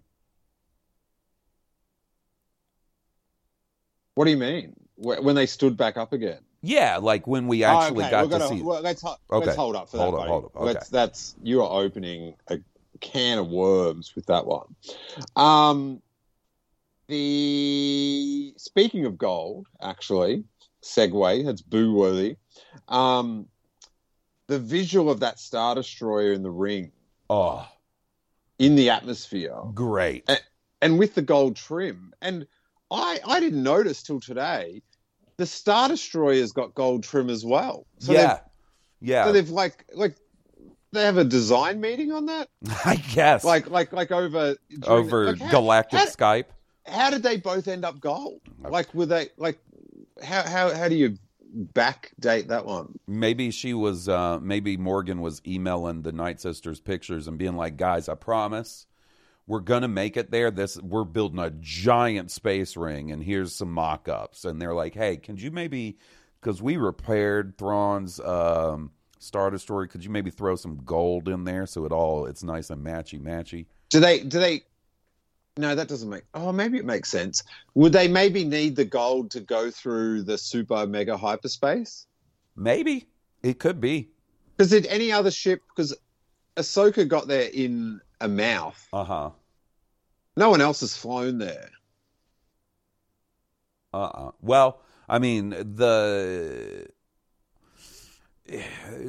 What do you mean? When they stood back up again? Yeah, like when we actually Oh, okay, got we're to gonna- see. well, let's, ho- Okay, let's hold up for hold that. up, hold up, okay. Let's, that's you are opening a can of worms with that one. Um, the speaking of gold, actually, segue. That's boo worthy. Um, the visual of that star destroyer in the ring oh, in the atmosphere great. and with the gold trim. And I I didn't notice till today. The Star Destroyer's got gold trim as well. So yeah, yeah. so they've like like they have a design meeting on that, I guess like like like over during the- over like, how, galactic how- Skype. how did they both end up gold? Like were they like how how how do you backdate that one? Maybe she was. Uh, maybe Morgan was emailing the Night Sisters pictures and being like, "Guys, I promise." We're gonna make it there. This we're building a giant space ring, and here's some mock-ups. And they're like, "Hey, can you maybe, because we repaired Thrawn's um, Star Destroyer, could you maybe throw some gold in there so it all it's nice and matchy matchy?" Do they do they? No, that doesn't make. Oh, maybe it makes sense. Would they maybe need the gold to go through the super mega hyperspace? Maybe it could be. Because did any other ship? Because Ahsoka got there in a mouth. Uh huh. No one else has flown there. Uh uh Well, I mean the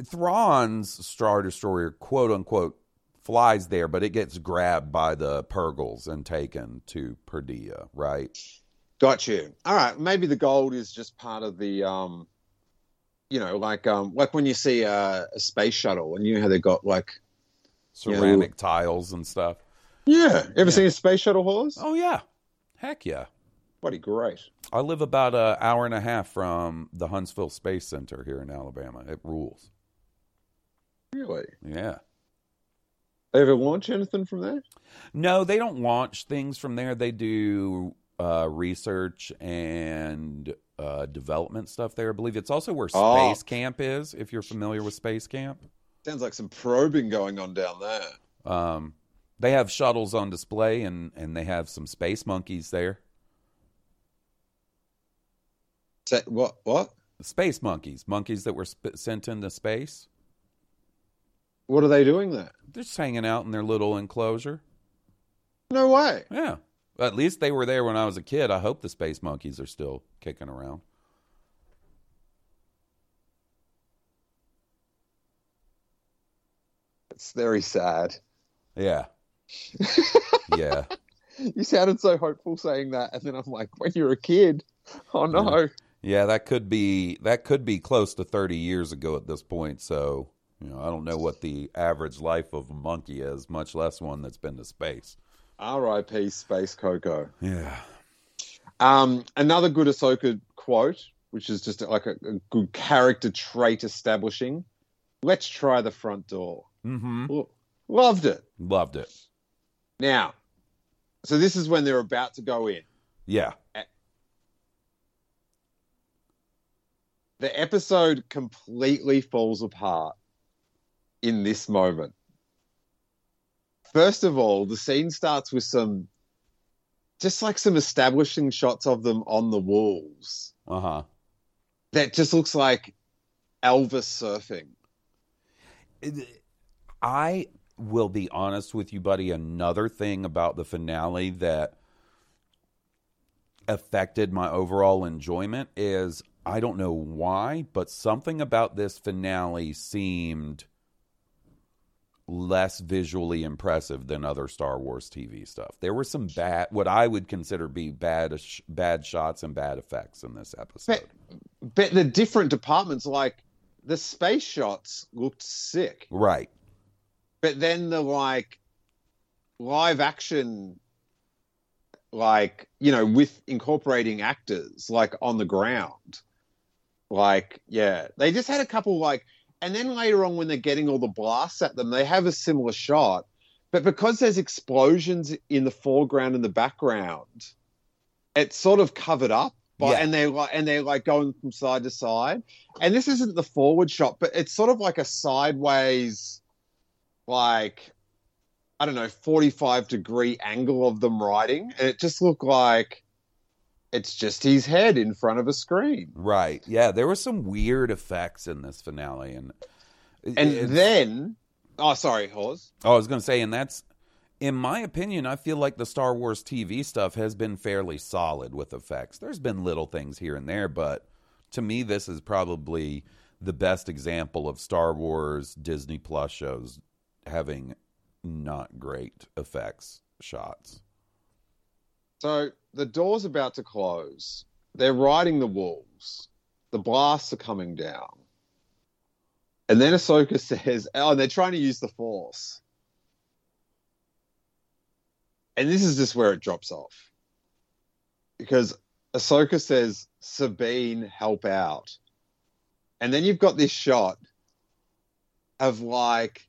Thrawn's Star Destroyer, quote unquote, flies there, but it gets grabbed by the Purrgils and taken to Peridea, right? Got you. All right. Maybe the gold is just part of the, um, you know, like um, like when you see a, a space shuttle and you know how they got like, Ceramic tiles and stuff. yeah. Ever seen a space shuttle horse? Oh yeah, heck yeah. Bloody great. I live about an hour and a half from the Huntsville Space Center here in Alabama. It rules. Really? Yeah. They ever launch anything from there? No, they don't launch things from there. They do uh, research and uh, development stuff there. I believe it's also where Oh. Space Camp is, if you're familiar with Space Camp. Sounds like some probing going on down there. Um, they have shuttles on display and, and they have some space monkeys there. Sa- what? What? Space monkeys, monkeys that were sp- sent into space. What are they doing there? They're just hanging out in their little enclosure. No way. Yeah. At least they were there when I was a kid. I hope the space monkeys are still kicking around. It's very sad. Yeah. yeah. You sounded so hopeful saying that, and then I'm like, when you're a kid, oh no. Yeah, that could be that could be close to 30 years ago at this point. So, you know, I don't know what the average life of a monkey is, much less one that's been to space. R.I.P. Space Coco. Yeah. Um, another good Ahsoka quote, which is just like a, a good character trait establishing. Let's try the front door. Mhm. Lo- Loved it. Loved it. Now, so this is when they're about to go in. Yeah. The episode completely falls apart in this moment. First of all, the scene starts with some, just like some establishing shots of them on the walls. Uh-huh. That just looks like Elvis surfing. I will be honest with you, buddy. Another thing about the finale that affected my overall enjoyment is I don't know why, but something about this finale seemed less visually impressive than other Star Wars TV stuff. There were some bad, what I would consider be bad, bad shots and bad effects in this episode. But, but the different departments, like the space shots, looked sick. right. But then the like live action, like you know, with incorporating actors like on the ground, like yeah, they just had a couple like, and then later on when they're getting all the blasts at them, they have a similar shot, but because there's explosions in the foreground and the background, it's sort of covered up. By, Yeah. And they're like, and they're like going from side to side. And this isn't the forward shot, but it's sort of like a sideways, like I don't know, forty-five degree angle of them riding, and it just looked like it's just his head in front of a screen. Right. Yeah, there were some weird effects in this finale and And then, oh, sorry, Hawes. Oh, I was going to say, and that's, in my opinion, I feel like the Star Wars TV stuff has been fairly solid with effects. There's been little things here and there, but to me, this is probably the best example of Star Wars Disney Plus shows having not great effects shots. So the door's about to close. They're riding the walls. The blasts are coming down. And then Ahsoka says, oh, and they're trying to use the Force. And this is just where it drops off. Because Ahsoka says, Sabine, help out. And then you've got this shot of like,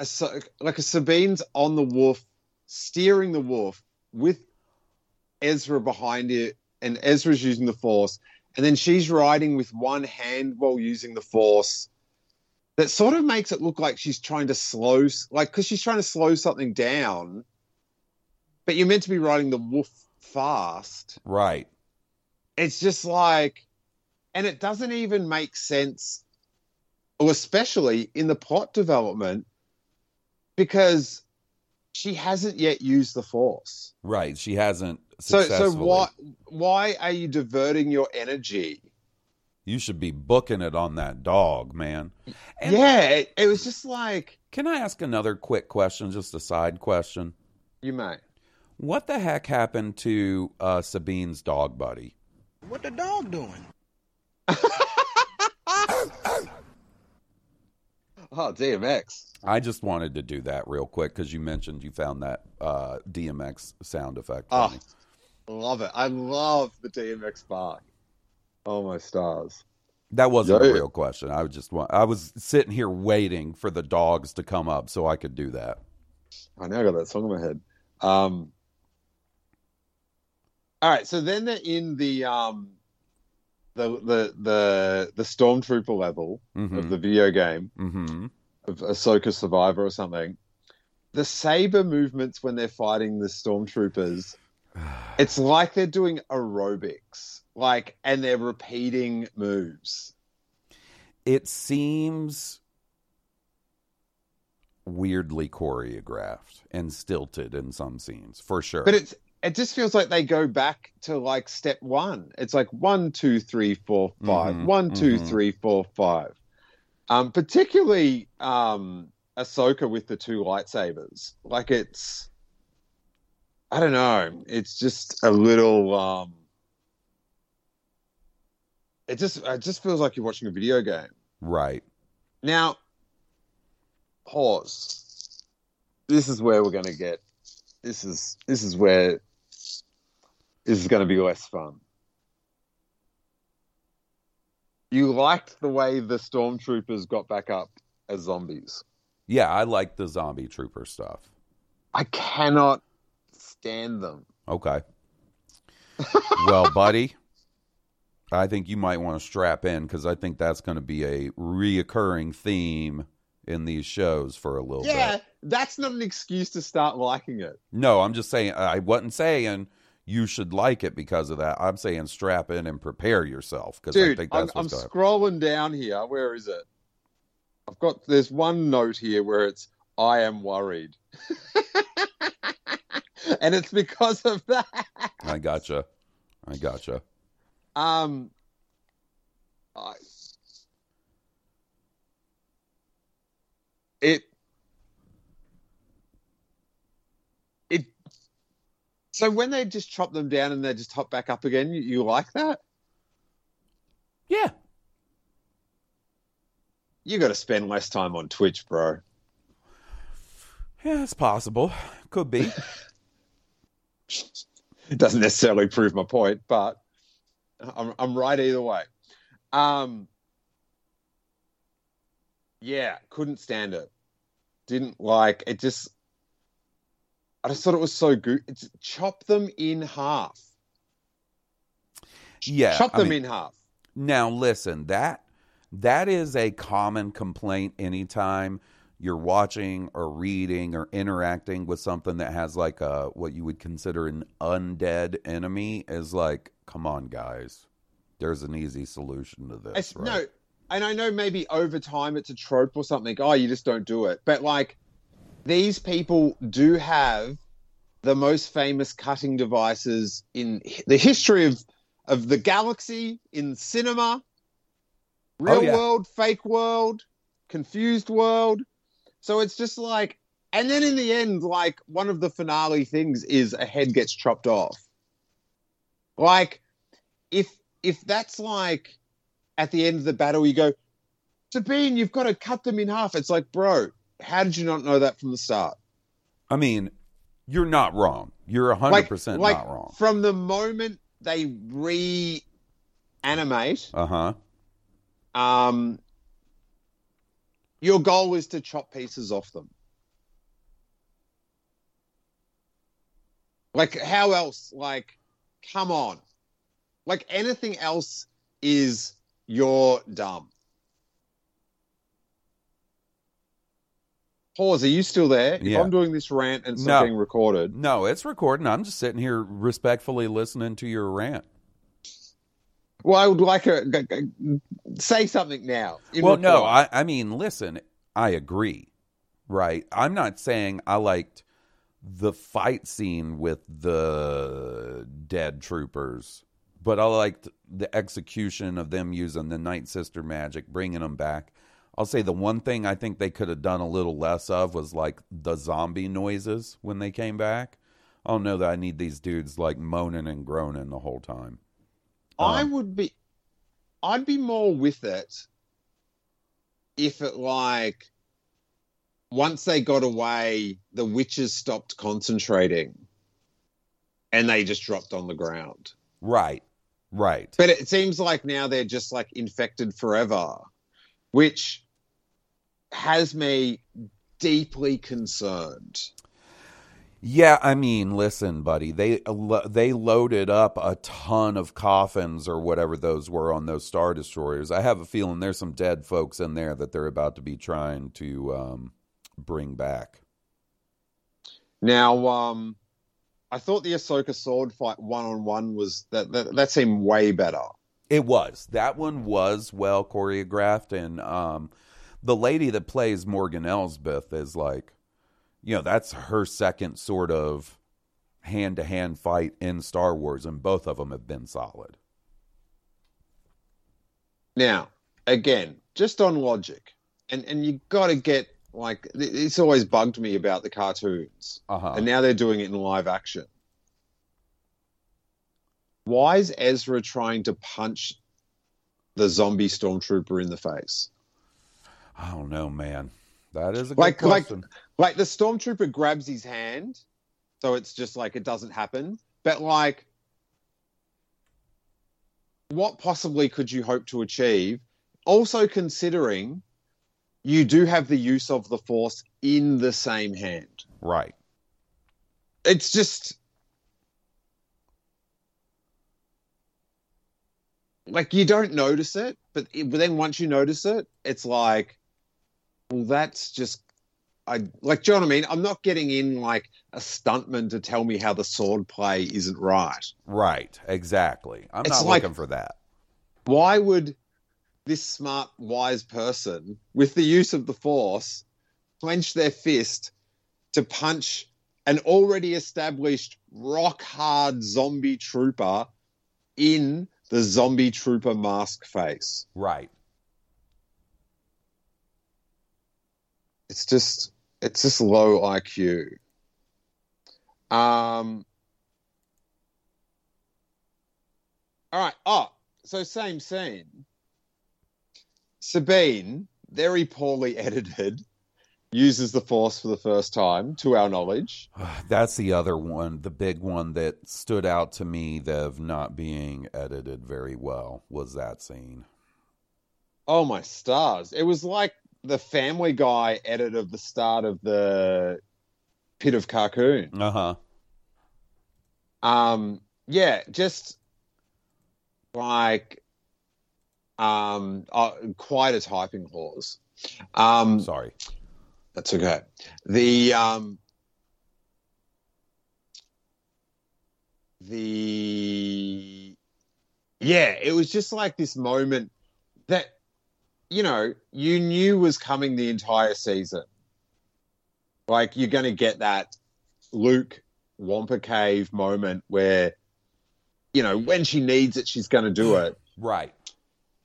a, like a Sabine's on the wolf, steering the wolf with Ezra behind it, and Ezra's using the Force, and then she's riding with one hand while using the Force. That sort of makes it look like she's trying to slow, like because she's trying to slow something down, but you're meant to be riding the wolf fast. Right. It's just like, and it doesn't even make sense, or especially in the plot development, because she hasn't yet used the Force. Right. She hasn't So, so why why are you diverting your energy? You should be booking it on that dog, man. And yeah, it, it was just like Can I ask another quick question, just a side question? you may. What the heck happened to uh, Sabine's dog buddy? What the dog doing? Oh, DMX. I just wanted to do that real quick because you mentioned you found that uh, DMX sound effect. Oh, funny. love it. I love the DMX bark. Oh my stars. that wasn't Yeah. a real question. I was just wa- I was sitting here waiting for the dogs to come up so I could do that. I now got that song in my head. Um, all right, so then they're in the um, the the the the stormtrooper level of hmm the video game hmm of Ahsoka Survivor or something. The saber movements when they're fighting the stormtroopers, it's like they're doing aerobics, like, and they're repeating moves. It seems weirdly choreographed and stilted in some scenes, for sure. But it's it just feels like they go back to like step one. It's like one, two, three, four, five. Mhm, One, two, mhm. three, four, five. Um, particularly um, Ahsoka with the two lightsabers. Like it's, I don't know. It's just a little. Um, it just it just feels like you're watching a video game. right. Now, pause. This is where we're going to get. This is this is where is going to be less fun. You liked the way the stormtroopers got back up as zombies. Yeah, I like the zombie trooper stuff. I cannot stand them. Okay. well, buddy, I think you might want to strap in because I think that's going to be a reoccurring theme in these shows for a little Yeah, bit. that's not an excuse to start liking it. No, I'm just saying, I wasn't saying you should like it because of that. I'm saying strap in and prepare yourself because I think I'm, that's I'm what's going to scrolling down here. Where is it? I've got there's one note here where it's I am worried. and it's because of that. I gotcha. I gotcha. Um I, it so when they just chop them down and they just hop back up again, you, you like that? Yeah. You got to spend less time on Twitch, bro. Yeah, it's possible. Could be. It doesn't necessarily prove my point, but I'm I'm right either way. Um, yeah, couldn't stand it. didn't like it. Just I just thought it was so good. It's chop them in half. Yeah, chop I them mean- in half. Now listen, that that is a common complaint anytime you're watching or reading or interacting with something that has like a what you would consider an undead enemy is like, come on guys. There's an easy solution to this. Right? No, and I know maybe over time it's a trope or something. Oh, you just don't do it. But like these people do have the most famous cutting devices in the history of of the galaxy in cinema, real Oh, yeah. world, fake world, confused world. So it's just like, and then in the end, like one of the finale things is a head gets chopped off. Like, if if that's like at the end of the battle, you go, Sabine, you've got to cut them in half. It's like, bro, how did you not know that from the start? I mean, you're not wrong. You're 100% like, like not wrong. From the moment they reanimate, Uh-huh. um, your goal is to chop pieces off them. Like, how else? Like, come on. Like, anything else is you're dumb. Pause. Are you still there? Yeah. If I'm doing this rant and it's No. being recorded, No, it's recording. I'm just sitting here respectfully listening to your rant. well, I would like to say something now. well, no. I, I mean, listen, I agree, right? I'm not saying I liked the fight scene with the dead troopers, but I liked the execution of them using the Night Sister magic, bringing them back. I'll say the one thing I think they could have done a little less of was like the zombie noises when they came back. I don't know that I need these dudes like moaning and groaning the whole time. I Um, would be, I'd be more with it if it like once they got away, the witches stopped concentrating, and they just dropped on the ground. Right, right. But it seems like now they're just like infected forever, which has me deeply concerned. Yeah, I mean, listen, buddy. They they loaded up a ton of coffins or whatever those were on those star destroyers. I have a feeling there's some dead folks in there that they're about to be trying to um, bring back. Now, um, I thought the Ahsoka sword fight one on one was that, that that seemed way better. It was that one was well choreographed, and um, the lady that plays Morgan Elsbeth is like, you know, that's her second sort of hand to hand fight in Star Wars, and both of them have been solid. Now, again, just on logic, and and you got to get like it's always bugged me about the cartoons, Uh huh. and now they're doing it in live action. Why is Ezra trying to punch the zombie stormtrooper in the face? Oh, I don't know, man. That is a good Like- like- Like the stormtrooper grabs his hand, so it's just like it doesn't happen. But like, what possibly could you hope to achieve? Also, considering you do have the use of the force in the same hand, right. it's just like you don't notice it, but, it, but then once you notice it, it's like, well, that's just. I like, do you know what I mean? I'm not getting in like a stuntman to tell me how the sword play isn't right. Right. Exactly. I'm It's not like- looking for that. Why would this smart, wise person, with the use of the force, clench their fist to punch an already established rock hard zombie trooper in the zombie trooper mask face? Right. It's just, it's just low IQ. Um. All right. Oh, so same scene. Sabine, very poorly edited, uses the Force for the first time, to our knowledge. That's the other one, the big one that stood out to me of not being edited very well was that scene. Oh my stars! It was like the Family Guy edit of the start of the Pit of Carkoon. Uh huh. Um, yeah, just like um, uh, quite a typing clause. Um, Sorry. That's okay. The um the yeah, it was just like this moment that you know, you knew was coming the entire season. Like you're going to get that Luke Wampa Cave moment where you know, when she needs it she's going to do it. Right.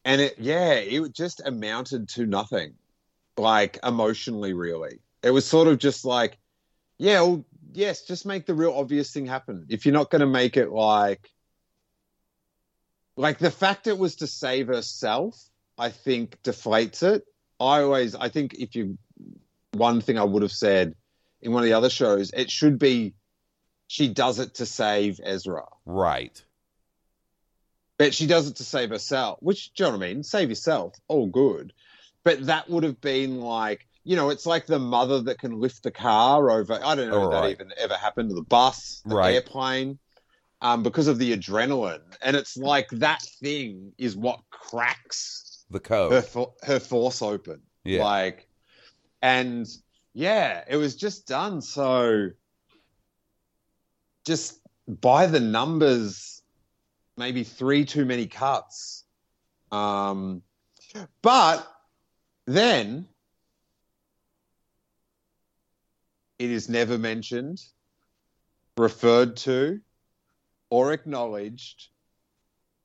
And it yeah, it just amounted to nothing like emotionally really it was sort of just like yeah well, yes just make the real obvious thing happen if you're not going to make it like like the fact it was to save herself i think deflates it. I always i think if you one thing i would have said in one of the other shows it should be she does it to save ezra. Right. but she does it to save herself which do you know what i mean? Save yourself. All good. But that would have been like you know it's like the mother that can lift the car over i don't know if that even ever happened to the bus the Right. airplane um, because of the adrenaline. And it's like that thing is what cracks The her, code. her force open Yeah. like and yeah it was just done so just by the numbers maybe three too many cuts um but then it is never mentioned referred to or acknowledged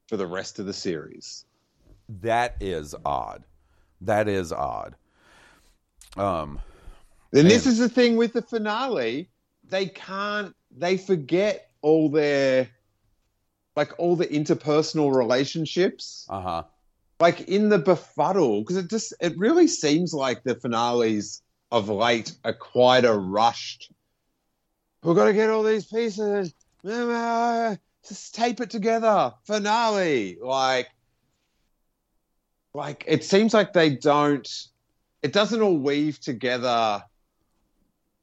for the rest of the series That is odd. That is odd. Um. And this is the thing with the finale. They can't, they forget all their, like all the interpersonal relationships. Uh huh. Like in the befuddle, because it just, it really seems like the finales of late are quite a rushed. We've got to get all these pieces. Just tape it together. Finale. Like, like it seems like they don't, it doesn't all weave together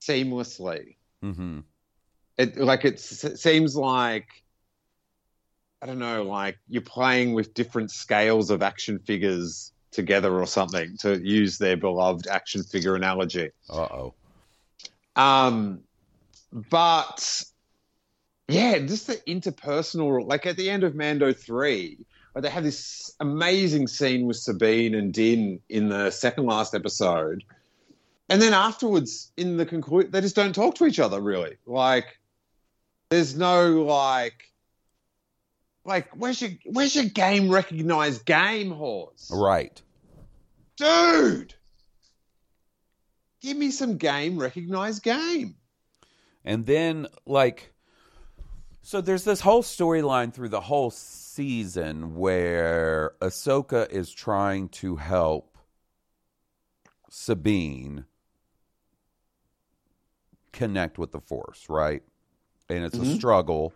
seamlessly. Mm-hmm. It like it seems like I don't know, like you're playing with different scales of action figures together or something to use their beloved action figure analogy. Uh oh. Um, but yeah, just the interpersonal, like at the end of Mando three, where they have this amazing scene with Sabine and Din in the second last episode, and then afterwards in the conclusion, they just don't talk to each other really. Like, there's no like, like where's your where's your game recognized game horse? Right. dude. Give me some game recognized game. And then, like, so there's this whole storyline through the whole season where Ahsoka is trying to help Sabine connect with the Force, right? And it's a mm-hmm. struggle.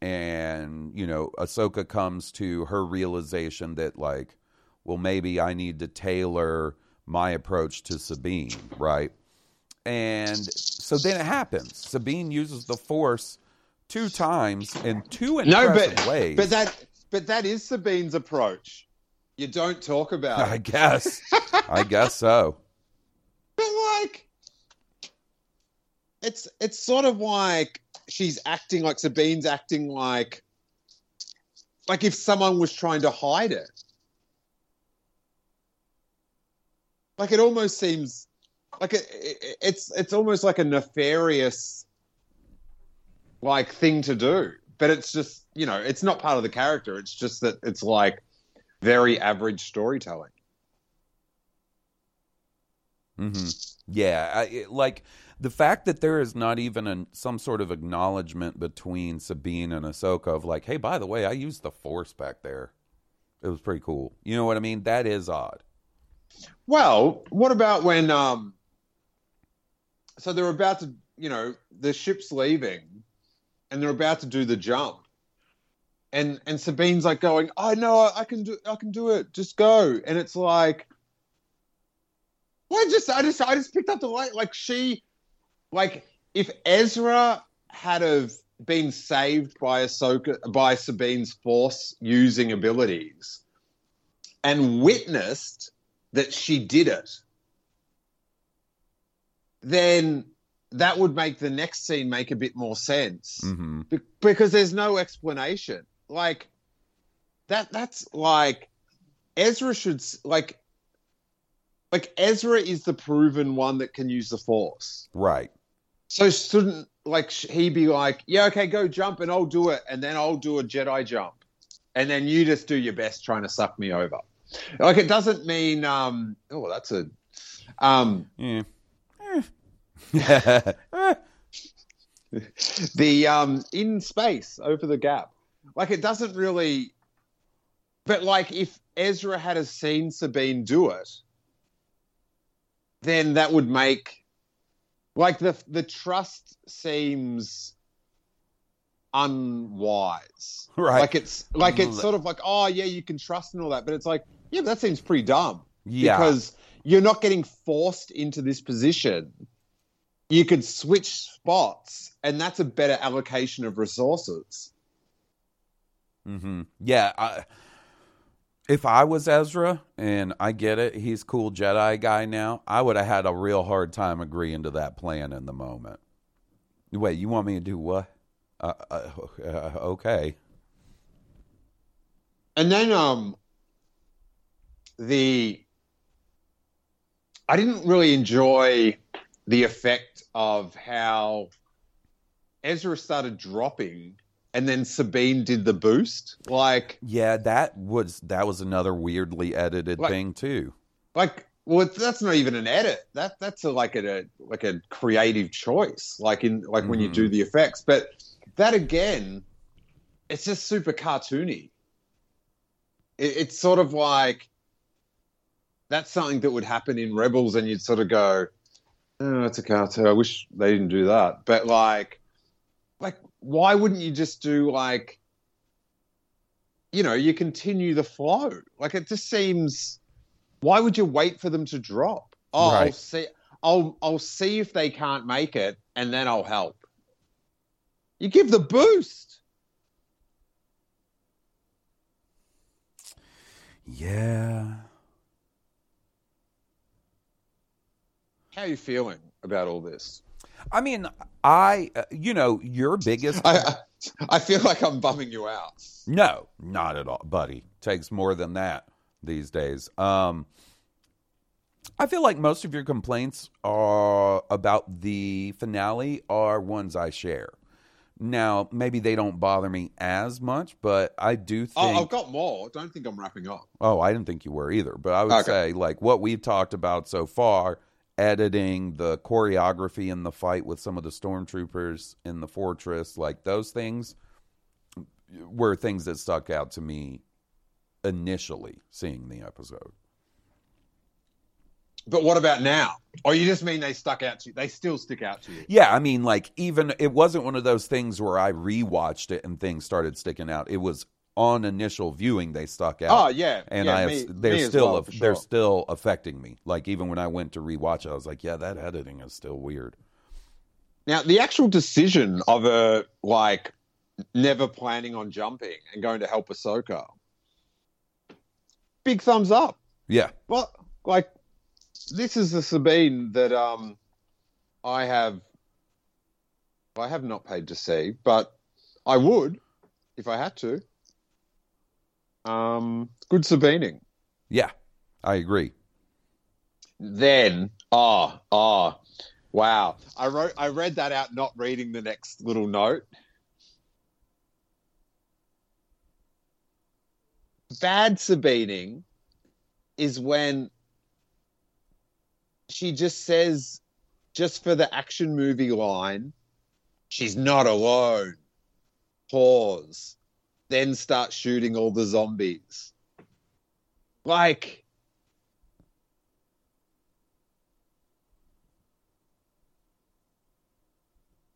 And, you know, Ahsoka comes to her realization that, like, well, maybe I need to tailor my approach to Sabine, right? And so then it happens. Sabine uses the Force two times in two No, impressive but ways. but that but that is Sabine's approach. You don't talk about I it. guess. I guess so. But like it's it's sort of like she's acting like Sabine's acting like like if someone was trying to hide it. Like it almost seems like it, it, it's it's almost like a nefarious like thing to do. But it's just, you know, it's not part of the character. It's just that it's like very average storytelling. hmm Yeah, I, it, like the fact that there is not even an, some sort of acknowledgement between Sabine and Ahsoka of like, hey, by the way, I used the Force back there. It was pretty cool. You know what I mean? That is odd. Well, what about when um so they're about to, you know, the ship's leaving and they're about to do the jump. And and Sabine's like going, oh, "I know I can do I can do it. Just go." And it's like Well, I just, I just, I just picked up the light. Like she, like if Ezra had have been saved by Ahsoka, by Sabine's Force using abilities, and witnessed that she did it, then that would make the next scene make a bit more sense hmm Be- because there's no explanation. Like that. That's like Ezra should like. Like Ezra is the proven one that can use the Force. Right. So shouldn't like he be like, yeah, okay, go jump and I'll do it, and then I'll do a Jedi jump, and then you just do your best trying to suck me over. Like it doesn't mean, um, oh, that's a, um, Yeah. the um in space over the gap. Like it doesn't really, but like if Ezra had a seen Sabine do it, then that would make like the the trust seems unwise. Right. Like it's like it's sort of like oh yeah you can trust and all that, but it's like yeah but that seems pretty dumb yeah. because you're not getting forced into this position. You could switch spots, and that's a better allocation of resources. hmm Yeah. I, if I was Ezra, and I get it, he's cool Jedi guy now, I would have had a real hard time agreeing to that plan in the moment. Wait, you want me to do what? Uh, uh, okay. And then um the I didn't really enjoy the effect of how Ezra started dropping and then Sabine did the boost. Like Yeah, that was that was another weirdly edited Like- thing too. like well that's not even an edit. That that's a, like a, like a creative choice. Like in like when you do mm-hmm. the effects. But that again it's just super cartoony. It, it's sort of like that's something that would happen in Rebels, and you'd sort of go, "Oh, it's a cartoon. I wish they didn't do that." But like, like, why wouldn't you just do like, you know, you continue the flow? Like, it just seems. Why would you wait for them to drop? Oh, I'll see. I'll I'll see if they can't make it, and then I'll help. You give the boost. Yeah. How are you feeling about all this? I mean, I uh, you know, your biggest I I, feel like I'm bumming you out. No, not at all, buddy. Takes more than that these days. Um, I feel like most of your complaints are about the finale are ones I share. Now, maybe they don't bother me as much, but I do think. Oh, I've got more. Don't think I'm wrapping up. Oh, I didn't think you were either. But I would Okay. say, like, what we've talked about so far editing, the choreography in the fight with some of the stormtroopers in the fortress, like those things were things that stuck out to me initially seeing the episode. But what about now? Or you just mean they stuck out to you? They still stick out to you. Yeah, I mean, like, even it wasn't one of those things where I rewatched it and things started sticking out. It was on initial viewing they stuck out. Oh yeah, and yeah, I have, me- they're me still well, for they're still affecting me. Like even when I went to rewatch it, I was like, yeah, that editing is still weird. Now the actual decision of a like never planning on jumping and going to help Ahsoka. Big thumbs up. Yeah, Well, like this is the Sabine that um I have I have not paid to see, but I would if I had to. Um good Sabining. yeah, I agree. Then oh oh wow. I wrote I read that out not reading the next little note. Bad Sabining is when she just says just for the action movie line, she's not alone. Pause. Then start shooting all the zombies. Like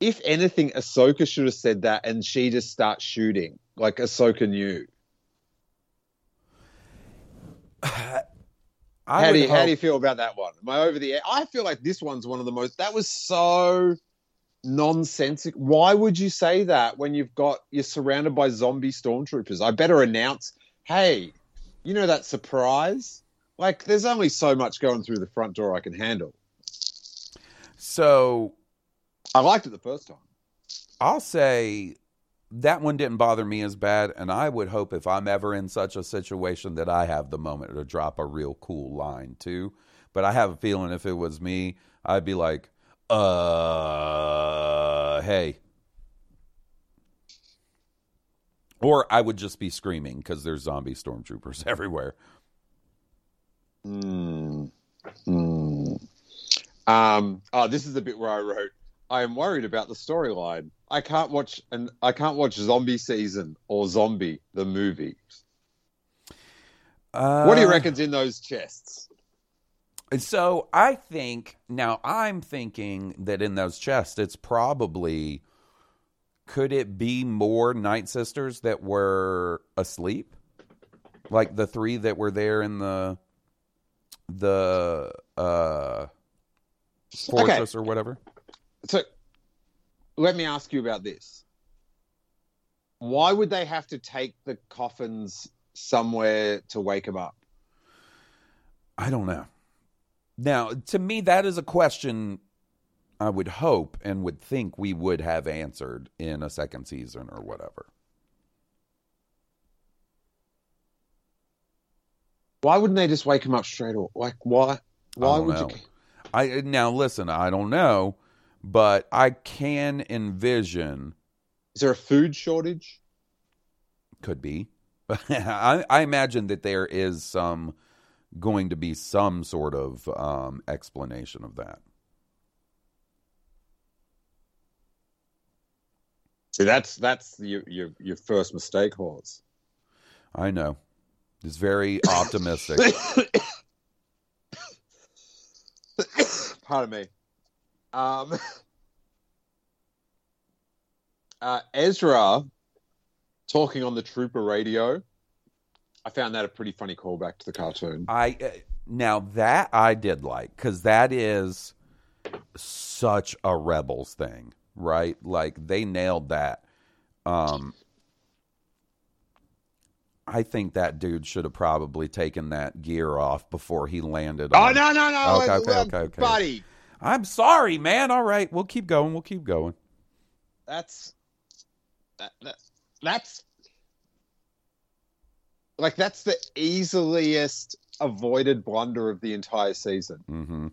if anything, Ahsoka should have said that and she just starts shooting. Like Ahsoka knew. I how do you how do you feel about that one? Am I over the? I feel like this one's one of the most. That was so nonsensical. Why would you say that when you've got you're surrounded by zombie stormtroopers? I better announce, hey, you know that surprise. Like, there's only so much going through the front door I can handle. So I liked it the first time. I'll say that one didn't bother me as bad, and I would hope if I'm ever in such a situation that I have the moment to drop a real cool line too. But I have a feeling if it was me, I'd be like, uh, hey. Or I would just be screaming because there's zombie stormtroopers everywhere. Mm. Mm. Um, oh, this is the bit where I wrote, I am worried about the storyline. I can't watch and I can't watch Zombie Season or Zombie the movie. Uh, what do you reckon's in those chests? So I think now I'm thinking that in those chests, it's probably could it be more Night Sisters that were asleep, like the three that were there in the the uh, fortress or whatever. So let me ask you about this. Why would they have to take the coffins somewhere to wake them up? I don't know. Now, to me, that is a question I would hope and would think we would have answered in a second season or whatever. Why wouldn't they just wake him up straight away? Like why? Why would know. you? I now listen. I don't know, but I can envision. Is there a food shortage? Could be. I, I imagine that there is some going to be some sort of um, explanation of that. See, that's that's your your, your first mistake, Hawes. I know. It's very optimistic. Pardon me. Um, uh, Ezra talking on the Trooper radio. I found that a pretty funny callback to the cartoon. I uh, now that I did like because that is such a rebels thing, right? Like they nailed that. Um, I think that dude should have probably taken that gear off before he landed. Oh on- no no no! Okay, okay, okay, okay. buddy. I'm sorry, man. All right, we'll keep going. We'll keep going. That's that, that that's like that's the easiest avoided blunder of the entire season. hmm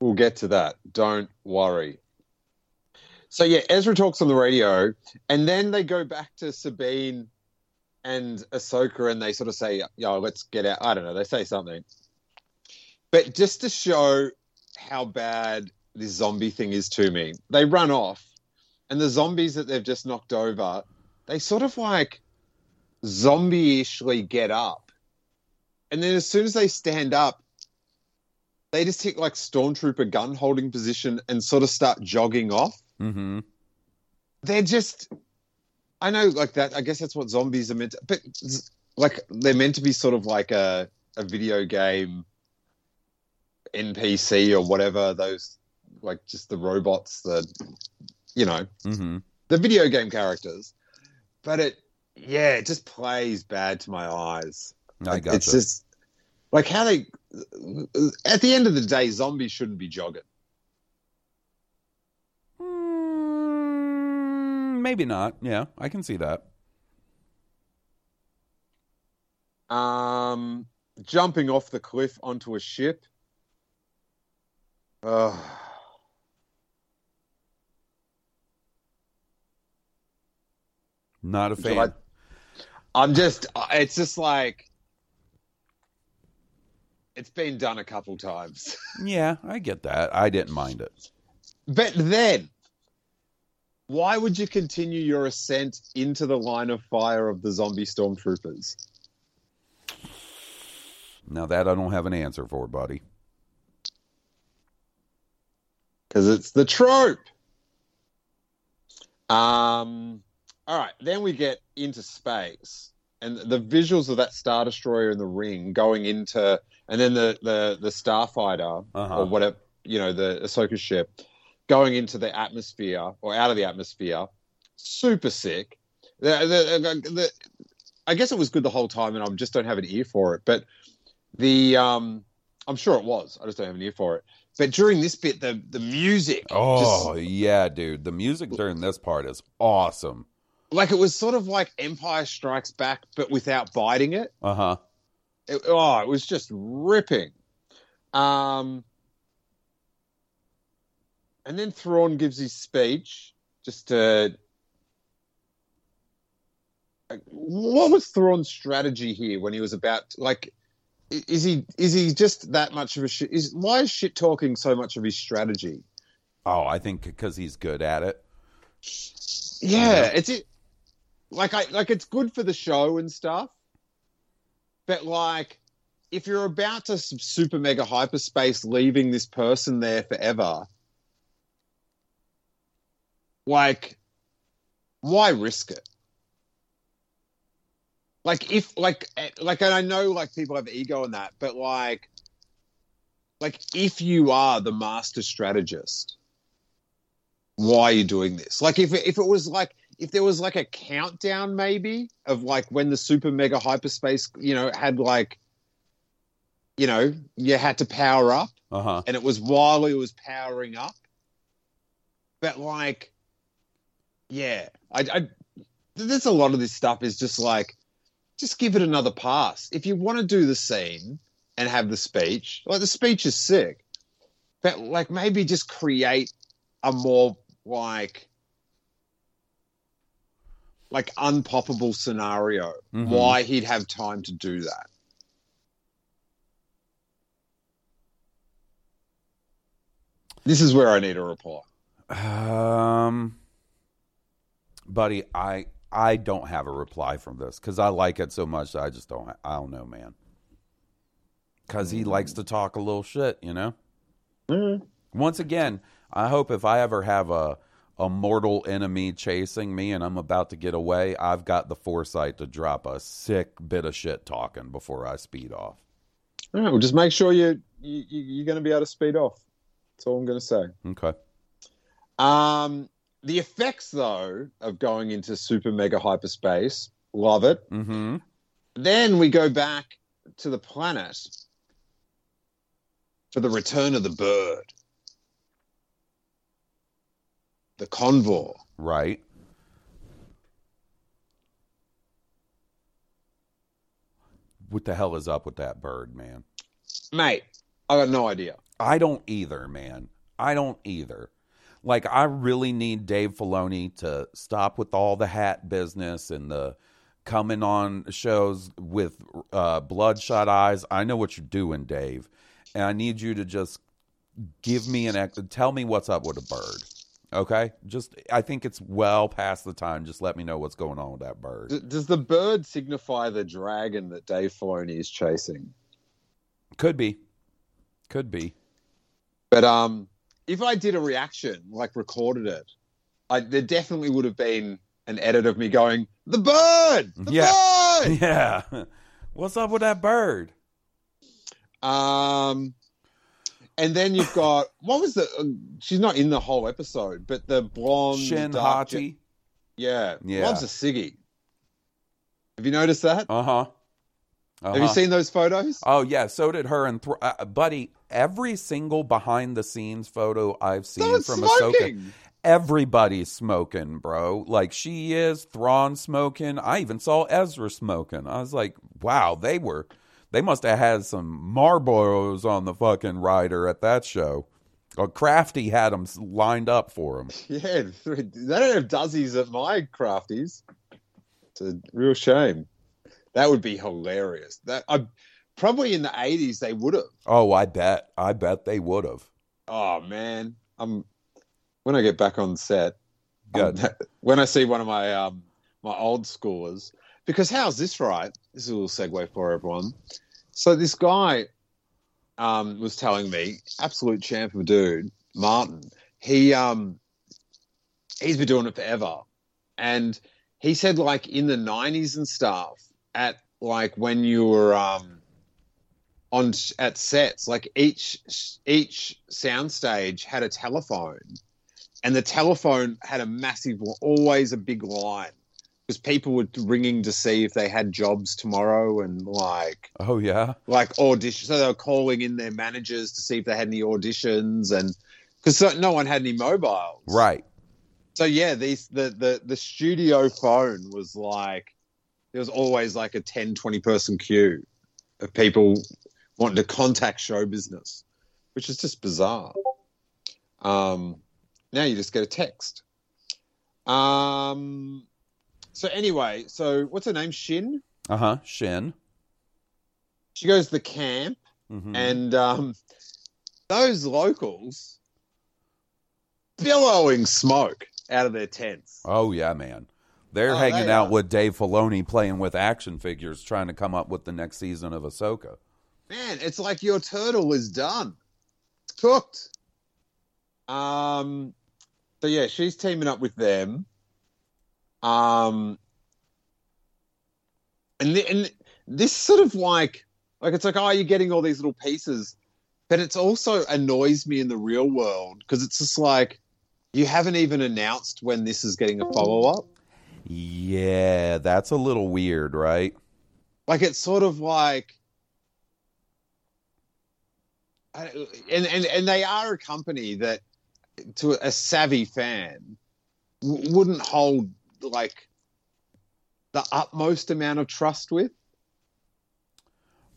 We'll get to that. Don't worry. So yeah, Ezra talks on the radio, and then they go back to Sabine and Ahsoka, and they sort of say, "Yo, let's get out." I don't know. They say something, but just to show how bad this zombie thing is to me, they run off, and the zombies that they've just knocked over, they sort of like zombie-ishly get up, and then as soon as they stand up, they just take like stormtrooper gun holding position and sort of start jogging off. hmm They're just, I know, like that. I guess that's what zombies are meant to, but like they're meant to be sort of like a a video game NPC or whatever. Those like just the robots that you know hmm the video game characters. But it, yeah, it just plays bad to my eyes. I got It's just like how they. At the end of the day, zombies shouldn't be jogging. Mm, maybe not. Yeah, I can see that. Um, jumping off the cliff onto a ship. Ugh. Not a So fan. I- I'm just. It's just like. It's been done a couple times, Yeah, I get that. I didn't mind it. but then. Why would you continue your ascent into the line of fire of the zombie stormtroopers? Now that I don't have an answer for, buddy. because it's the trope. Um, all right, then we get into space, and the visuals of that Star Destroyer in the ring going into, and then the the the Starfighter Uh-huh. or whatever you know the Ahsoka ship going into the atmosphere or out of the atmosphere, super sick. The, the, the, I guess it was good the whole time, and I just don't have an ear for it. But the um, I'm sure it was. I just don't have an ear for it. But during this bit, the the music, Oh just, yeah, dude. The music during this part is awesome. Like it was sort of like Empire Strikes Back, but without biting it. Uh huh. Oh, it was just ripping. Um, and then Thrawn gives his speech. Just to, like, what was Thrawn's strategy here when he was about like? Is he is he just that much of a shit? Is why is shit talking so much of his strategy? Oh, I think because he's good at it. Yeah, it's it. Like I like it's good for the show and stuff, but like if you're about to super mega hyperspace, leaving this person there forever, like why risk it? Like if like eh, like and I know like people have ego in that, but like like if you are the master strategist why are you doing this? Like if if it was like if there was like a countdown maybe of like when the super mega hyperspace you know had like you know you had to power up Uh huh. and it was while it was powering up, but like yeah, I, I there's a lot of this stuff is just like just give it another pass. If you want to do the scene and have the speech, like the speech is sick, but like maybe just create a more like like unpoppable scenario Mhm. why he'd have time to do that this is where i need a reply Um, buddy, I I don't have a reply from this because I like it so much. That I just don't. I don't know, man. Because he likes to talk a little shit, you know. Hmm. Once again, I hope if I ever have a a mortal enemy chasing me and I'm about to get away, I've got the foresight to drop a sick bit of shit talking before I speed off. all right well just make sure you, you you- you're going to be able to speed off that's all i'm going to say Okay. um the effects though of going into super mega hyperspace love it Mm-hmm. then we go back to the planet for the return of the bird the convor Right. What the hell is up with that bird, man? mate i got no idea I don't either, man. I don't either. Like, I really need Dave Filoni to stop with all the hat business and the coming on shows with uh, bloodshot eyes. I know what you're doing, Dave, and I need you to just give me an ex- tell me what's up with a bird. Okay, just I think it's well past the time. Just let me know what's going on with that bird. D- does the bird signify the dragon that Dave Filoni is chasing? Could be, could be. But um, if I did a reaction, like recorded it, I, there definitely would have been an edit of me going, "The bird, the Yeah. bird." Yeah, what's up with that bird? Um, and then you've got what was the? Uh, she's not in the whole episode, but the blonde Shin dark- Hati. yeah, Yeah. loves a ciggy. Have you noticed that? Uh huh. Have you seen those photos? Oh yeah, so did her and Thro- uh, buddy. Every single behind the scenes photo I've seen from Ahsoka, smoking. everybody's smoking, bro. Like she is, Thrawn smoking. I even saw Ezra smoking. I was like, wow, they were, they must have had some Marlboros on the fucking rider at that show. Or Crafty had them lined up for him. Yeah, they don't have dozzies at my crafties. It's a real shame. That would be hilarious. That I probably in the eighties they would have. Oh, I bet, I bet they would have. Oh man, I'm when I get back on set. Good. when I see one of my um my old scores, because how's this right? This is a little segue for everyone. So this guy um was telling me, absolute champ of a dude, Martin. He um he's been doing it forever, and he said like in the '90s and stuff, at like when you were um on at sets, like each each soundstage had a telephone, and the telephone had a massive, always a big line because people were ringing to see if they had jobs tomorrow and like Oh yeah. like audition. So they were calling in their managers to see if they had any auditions and because no one had any mobiles, Right. So yeah, these the the the studio phone was like there was always like a 10, 20 person queue of people wanting to contact show business, which is just bizarre. Um, now you just get a text. Um, so anyway, so what's her name? Shin. Uh huh. Shin. She goes to the camp, Mhm. and um, those locals billowing smoke out of their tents. Oh yeah, man. They're Oh, hanging they out are. with Dave Filoni playing with action figures, trying to come up with the next season of Ahsoka. Man, it's like your turtle is done. It's cooked. Um, so yeah, she's teaming up with them. Um, and the, and this sort of like like it's like oh you're getting all these little pieces, but it's also annoys me in the real world because it's just like you haven't even announced when this is getting a follow up. Yeah, that's a little weird, right? like it's sort of like and and and they are a company that to a savvy fan wouldn't hold like the utmost amount of trust with?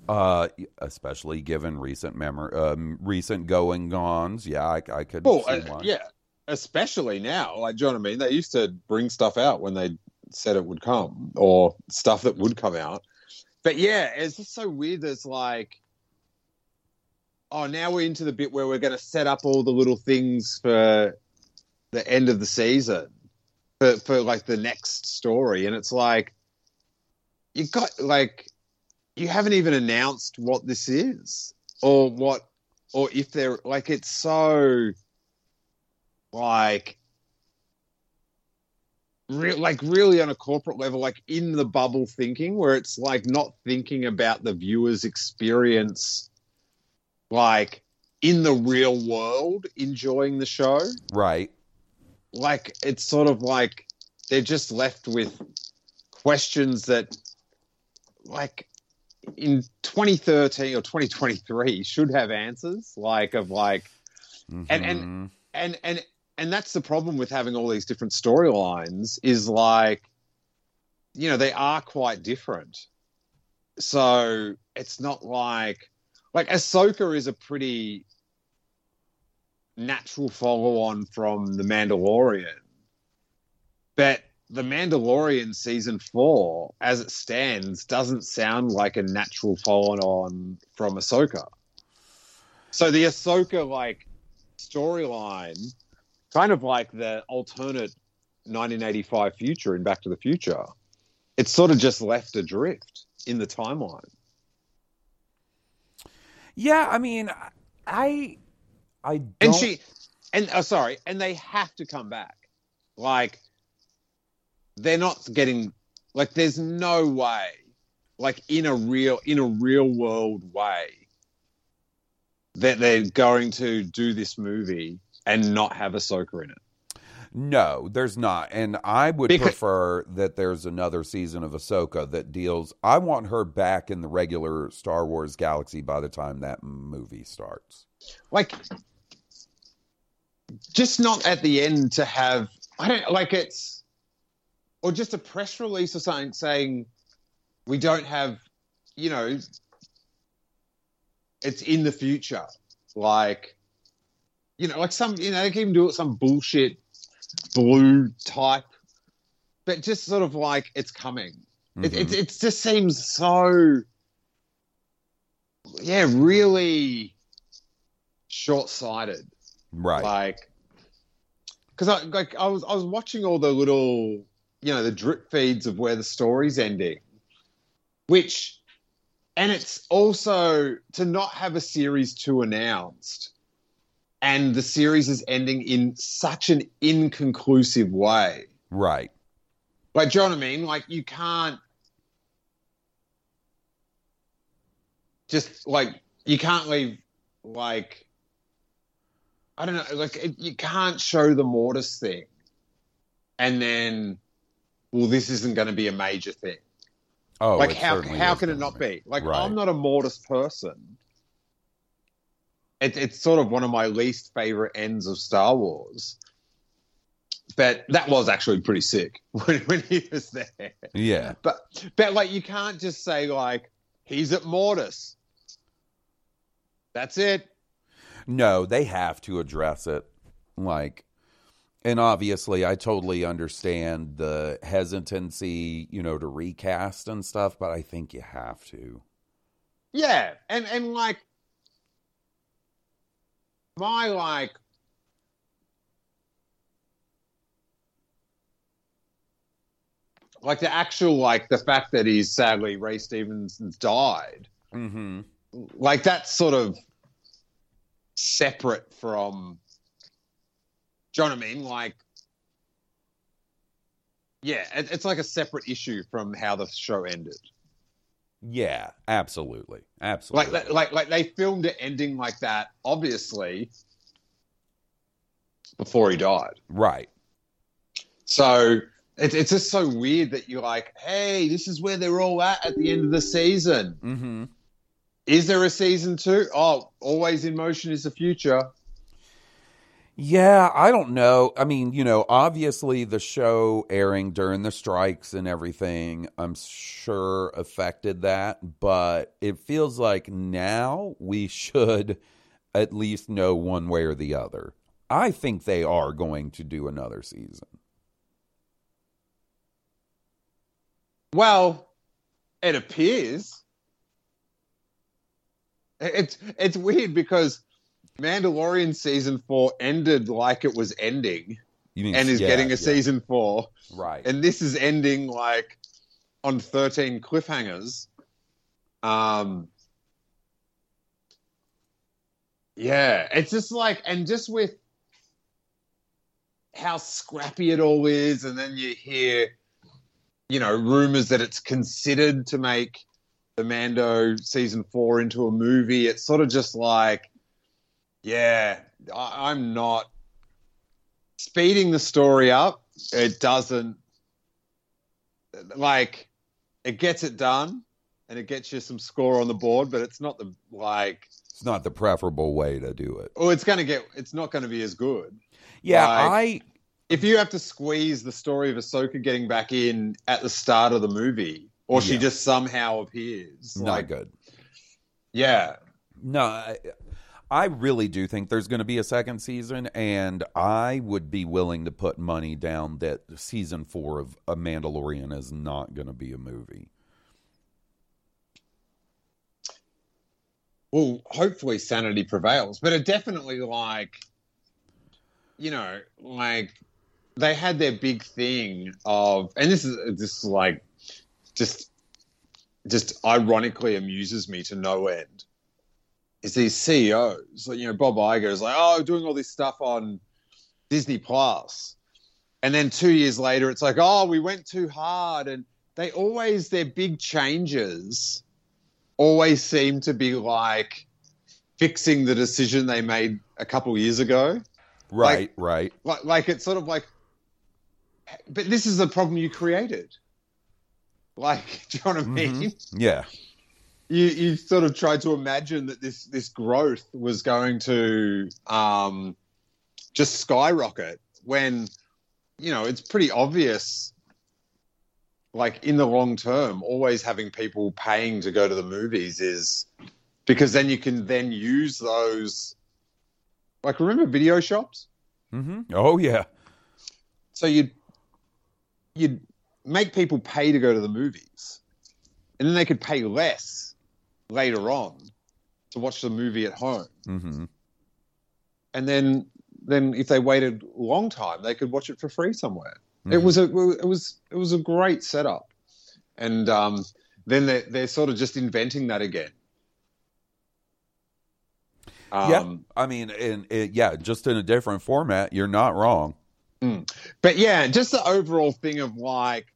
Uh, especially given recent memory, um, recent going ons. Yeah, I, I could well see uh, yeah especially now. Like do you know what i mean? They used to bring stuff out when they said it would come or stuff that would come out. But yeah it's just so weird it's like oh now we're into the bit where we're going to set up all the little things for the end of the season for, for like the next story and it's like you got like you haven't even announced what this is or what or if they're like it's so like re- like really on a corporate level like in the bubble thinking where it's like not thinking about the viewer's experience like in the real world enjoying the show Right. Like it's sort of like they're just left with questions that like in 2013 or 2023 should have answers like of like And- and- Mhm. and and and that's the problem with having all these different storylines is like you know they are quite different so it's not like like Ahsoka is a pretty natural follow on from the Mandalorian. But the Mandalorian season 4 as it stands doesn't sound like a natural follow on from Ahsoka. So the Ahsoka like storyline, kind of like the alternate 1985 future in Back to the Future, it's sort of just left adrift in the timeline. Yeah, I mean, I, I don't. And she, and oh, sorry, and they have to come back. Like, they're not getting, like, there's no way, like, in a real, in a real world way, that they're going to do this movie and not have Ahsoka in it. No, there's not. And I would Because- prefer that there's another season of Ahsoka that deals. I want her back in the regular Star Wars galaxy by the time that movie starts. like just not at the end to have I don't like it's or just a press release or something saying we don't have you know it's in the future. Like you know like some you know they can even do it some bullshit blue type but just sort of like it's coming. It, it, Mhm. it just seems so yeah really short-sighted right. like because I like I was I was watching all the little you know the drip feeds of where the story's ending, which and it's also to not have a series two announced, and the series is ending in such an inconclusive way. right. Like, do you know what I mean? Like, you can't. just like you can't leave like I don't know, like it, you can't show the Mortis thing, and then well, this isn't going to be a major thing. Oh, like how how can it not be? Like Right. I'm not a Mortis person. It, it's sort of one of my least favorite ends of Star Wars. But that was actually pretty sick when, when he was there. Yeah. But but like you can't just say like he's at Mortis. That's it. No, they have to address it. Like, and obviously, I totally understand the hesitancy, you know, to recast and stuff, but I think you have to. Yeah, and and like my like like the actual like the fact that he's sadly Ray Stevenson's died, Mm-hmm. like that's sort of separate from. Do you know what I mean? Like, yeah, it, it's like a separate issue from how the show ended. Yeah, absolutely, absolutely. like like like they filmed it ending like that obviously before he died right. so it, it's just so weird that you're like hey this is where they're all at at the end of the season Mm-hmm. Is there a season two? Oh, always in motion is the future Yeah, I don't know. I mean, you know, obviously the show airing during the strikes and everything, I'm sure affected that, but it feels like now we should at least know one way or the other. I think they are going to do another season. well it appears it's it's weird because mandalorian season four ended like it was ending You mean and is yeah, getting a yeah. season four Right. and this is ending like on 13 cliffhangers um yeah it's just like and just with how scrappy it all is and then you hear you know rumors that it's considered to make the mando season four into a movie. It's sort of just like yeah I, i'm not speeding the story up. It doesn't like it gets it done and it gets you some score on the board but it's not the like it's not the preferable way to do it. oh it's gonna get it's not gonna be as good. Yeah, Like- if you have to squeeze the story of Ahsoka getting back in at the start of the movie or she Yeah. just somehow appears not like good. yeah No, I, I really do think there's going to be a second season, and I would be willing to put money down that season four of A Mandalorian is not going to be a movie. well hopefully sanity prevails but it definitely like you know like they had their big thing of and this is this is like just just ironically amuses me to no end is these CEOs like you know Bob Iger is like oh doing all this stuff on Disney Plus and then 2 years later it's like oh we went too hard and they always their big changes always seem to be like fixing the decision they made a couple years ago. Right, right. Like, like it's sort of like, but this is the problem you created. Like, do you know what I mean? Mhm. Yeah, You you sort of tried to imagine that this this growth was going to um, just skyrocket when you know it's pretty obvious. Like in the long term, always having people paying to go to the movies is because then you can then use those. Like remember video shops? mm-hmm. Oh, yeah. So you'd you'd make people pay to go to the movies, and then they could pay less later on to watch the movie at home. hmm And then then if they waited a long time, they could watch it for free somewhere. It Mhm. was a it was it was a great setup, and um, then they're, they're sort of just inventing that again. Um, yeah. I mean, in it, yeah, just in a different format. You're not wrong. But yeah, just the overall thing of like,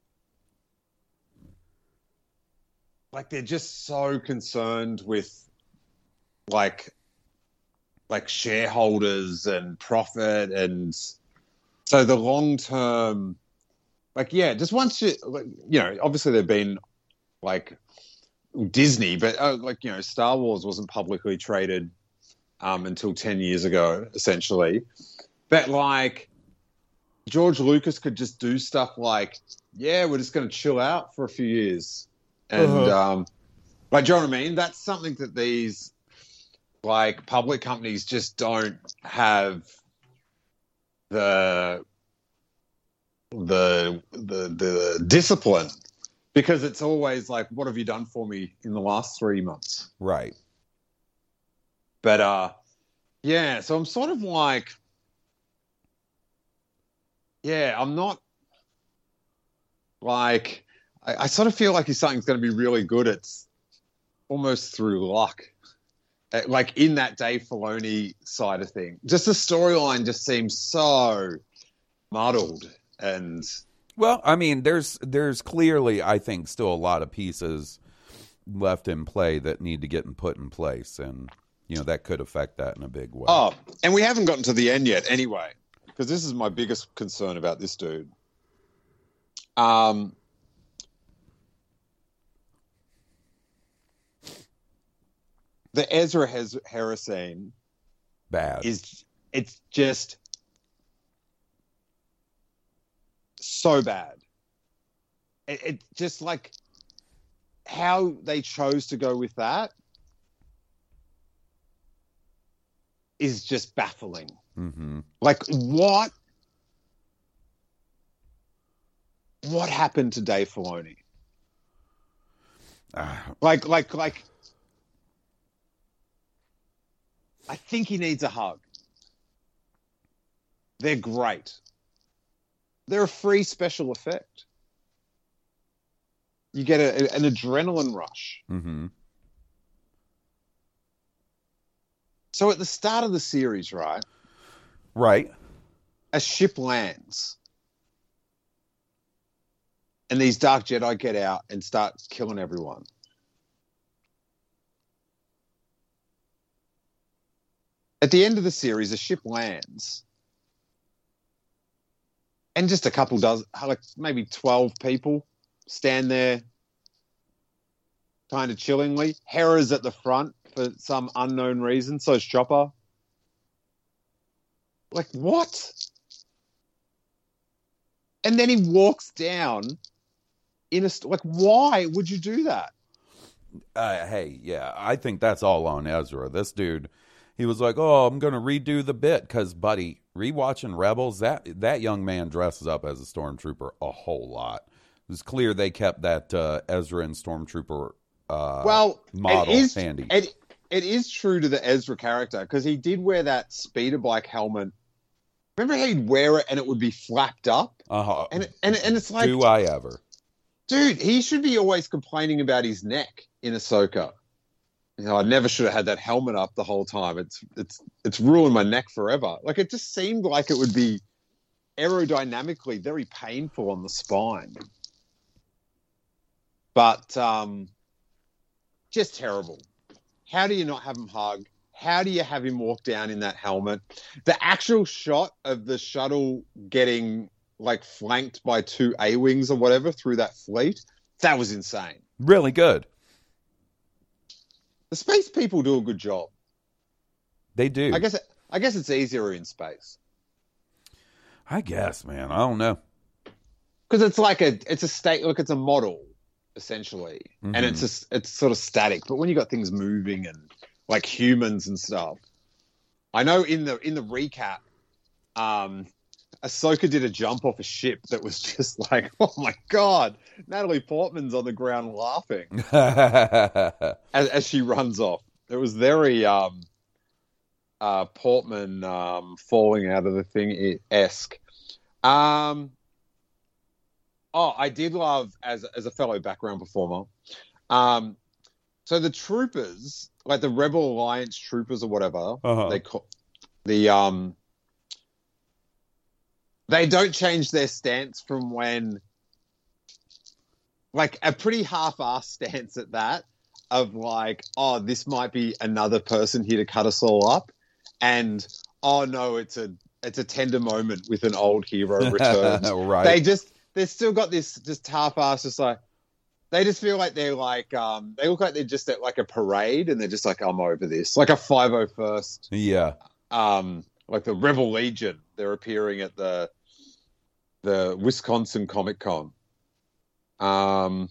like they're just so concerned with like like shareholders and profit and so the long term like yeah just once you like, you know obviously they've been like disney but uh, like you know star wars wasn't publicly traded um, until 10 years ago essentially. But like george lucas could just do stuff like yeah we're just going to chill out for a few years and Uh-huh. um like do you know what i mean that's something that these like public companies just don't have the the the the discipline because it's always like what have you done for me in the last 3 months Right. but uh yeah so i'm sort of like yeah i'm not like i, I sort of feel like if something's going to be really good it's almost through luck Uh, like in that Dave Filoni side of thing just the storyline just seems so muddled and Well, I mean, there's there's clearly, I think, still a lot of pieces left in play that need to get put in place, and you know that could affect that in a big way. Oh, and we haven't gotten to the end yet, anyway, because this is my biggest concern about this dude. Um, the Ezra Hez- Harrison Bad. is it's just so bad. It, it just like how they chose to go with that is just baffling. hmm Like what? What happened to Dave Filoni? Ah, Like, like, like. I think he needs a hug. They're great. They're a free special effect. You get a, an adrenaline rush. hmm So at the start of the series, right, Right. a ship lands. And these Dark Jedi get out and start killing everyone. At the end of the series, a ship lands. And just a couple does, like maybe 12 people stand there kind of chillingly. Hera's at the front for some unknown reason. So is Chopper. Like, what? And then he walks down in a like. Why would you do that? Uh, hey, yeah, I think that's all on Ezra. This dude, he was like, "Oh, I'm going to redo the bit because, buddy, rewatching Rebels, that that young man dresses up as a stormtrooper a whole lot. It was clear they kept that uh, Ezra and stormtrooper uh, well, model it is, handy. It, it is true to the Ezra character because he did wear that speeder bike helmet. Remember how he'd wear it and it would be flapped up, uh-huh. and and and it's like, Do I ever? dude, he should be always complaining about his neck in Ahsoka. You know, I never should have had that helmet up the whole time. It's it's it's ruined my neck forever. Like it just seemed like it would be aerodynamically very painful on the spine. But um just terrible. How do you not have him hug? How do you have him walk down in that helmet? The actual shot of the shuttle getting like flanked by two A wings or whatever through that fleet, that was insane. Really good. The space people do a good job. They do. I guess I guess it's easier in space I guess, man. I don't know. because it's like a it's a state look it's a model essentially, and it's just it's sort of static. But when you got things moving and like humans and stuff, I know in the in the recap, um, Ahsoka did a jump off a ship that was just like, oh my god, Natalie Portman's on the ground laughing. as, as she runs off. It was very um, uh, Portman um, falling out of the thing esque. Um, oh, I did love as as a fellow background performer. Um, so the troopers, like the Rebel Alliance troopers or whatever, Uh-huh. they call the um, they don't change their stance from when, like a pretty half-assed stance at that of like, oh, this might be another person here to cut us all up, and oh no, it's a it's a tender moment with an old hero returns. right. They just they've still got this just half-ass, just like they just feel like they're like um they look like they're just at like a parade, and they're just like, I'm over this, like a five oh first yeah. um, like the Rebel Legion. They're appearing at the the Wisconsin Comic Con. Um,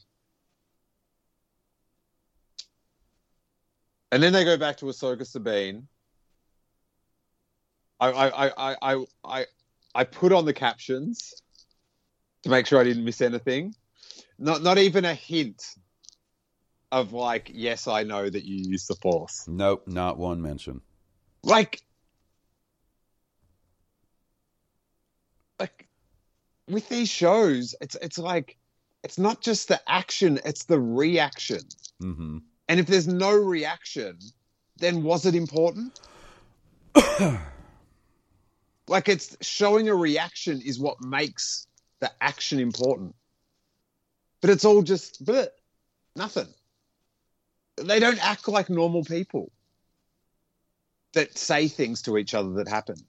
and then they go back to Ahsoka Sabine. I I, I, I, I I put on the captions to make sure I didn't miss anything. Not not even a hint of like, yes, I know that you use the Force. Nope, not one mention. like like with these shows it's it's like it's not just the action it's the reaction. Hmm and if there's no reaction then was it important? Like it's showing a reaction is what makes the action important. But it's all just bleh, nothing. They don't act like normal people that say things to each other that happened.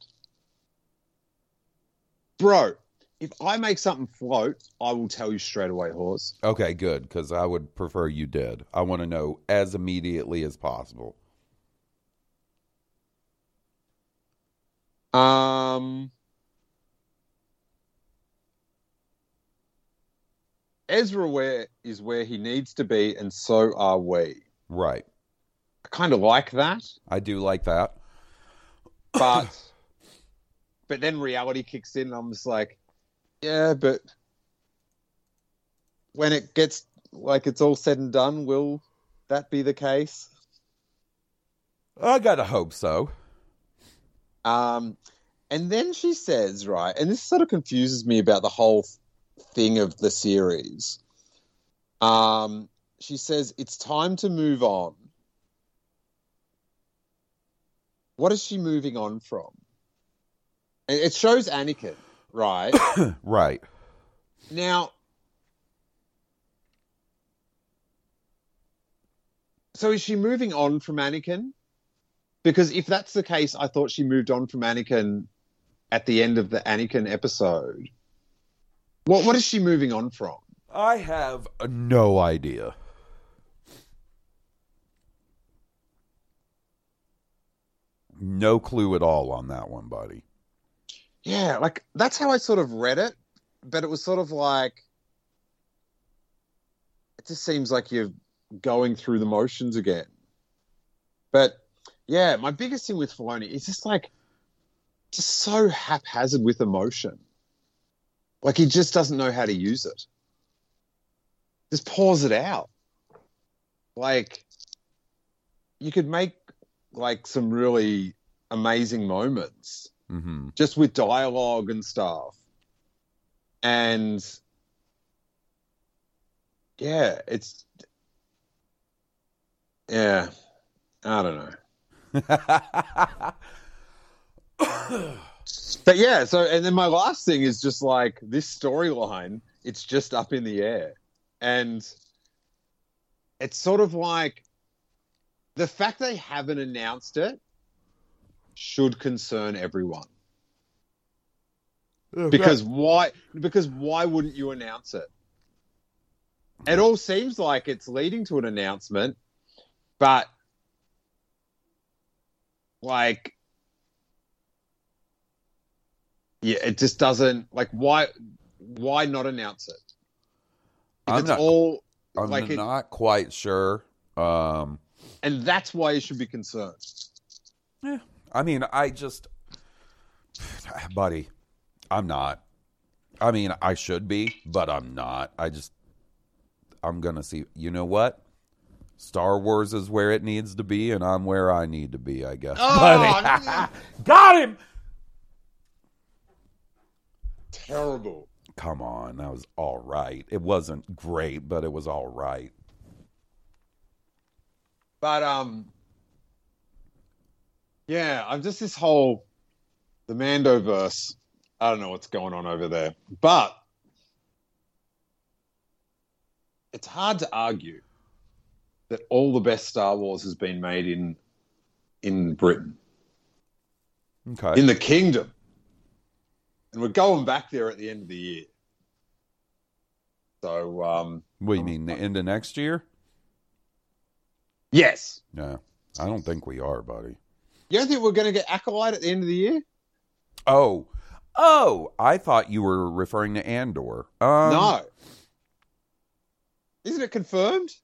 Bro, if I make something float, I will tell you straight away, horse. Okay, good, because I would prefer you did. I want to know as immediately as possible. Um, Ezra where is where he needs to be, and so are we. Right. I kind of like that, I do like that. but but then reality kicks in, and I'm just like, yeah, but when it gets like it's all said and done, will that be the case? I gotta hope so. Um, and then she says, right, and this sort of confuses me about the whole thing of the series. Um, she says, it's time to move on. What is she moving on from? It shows Anakin, right? Right. now, so is she moving on from Anakin? Because if that's the case, I thought she moved on from Anakin at the end of the Anakin episode. What what is she moving on from? I have no idea. No clue at all on that one, buddy. Yeah, like that's how I sort of read it, but it was sort of like it just seems like you're going through the motions again. But yeah, my biggest thing with Filoni is just like just so haphazard with emotion. Like he just doesn't know how to use it. Just pours it out. Like you could make like some really amazing moments hmm just with dialogue and stuff. And yeah, it's yeah, I don't know. But yeah, so and then my last thing is just like this storyline, it's just up in the air. And it's sort of like the fact they haven't announced it should concern everyone. Because why because why wouldn't you announce it? It all seems like it's leading to an announcement, but like yeah, it just doesn't like why why not announce it? If I'm it's not- all I'm like it, not quite sure. Um, and that's why you should be concerned. I mean, I just, buddy, I'm not. I mean, I should be, but I'm not. I just, I'm gonna see. You know what? Star Wars is where it needs to be, and I'm where I need to be. I guess. buddy. Got him. terrible. Come on, that was all right. It wasn't great, but it was all right. But um, yeah, I'm just this whole the Mando verse. I don't know what's going on over there, but it's hard to argue that all the best Star Wars has been made in in Britain, Okay. in the kingdom. And we're going back there at the end of the year. So um what do you mean? The end of next year? yes. No, I don't think we are, buddy. You don't think we're gonna get Acolyte at the end of the year? Oh, oh! I thought you were referring to Andor. Um, no. Isn't it confirmed?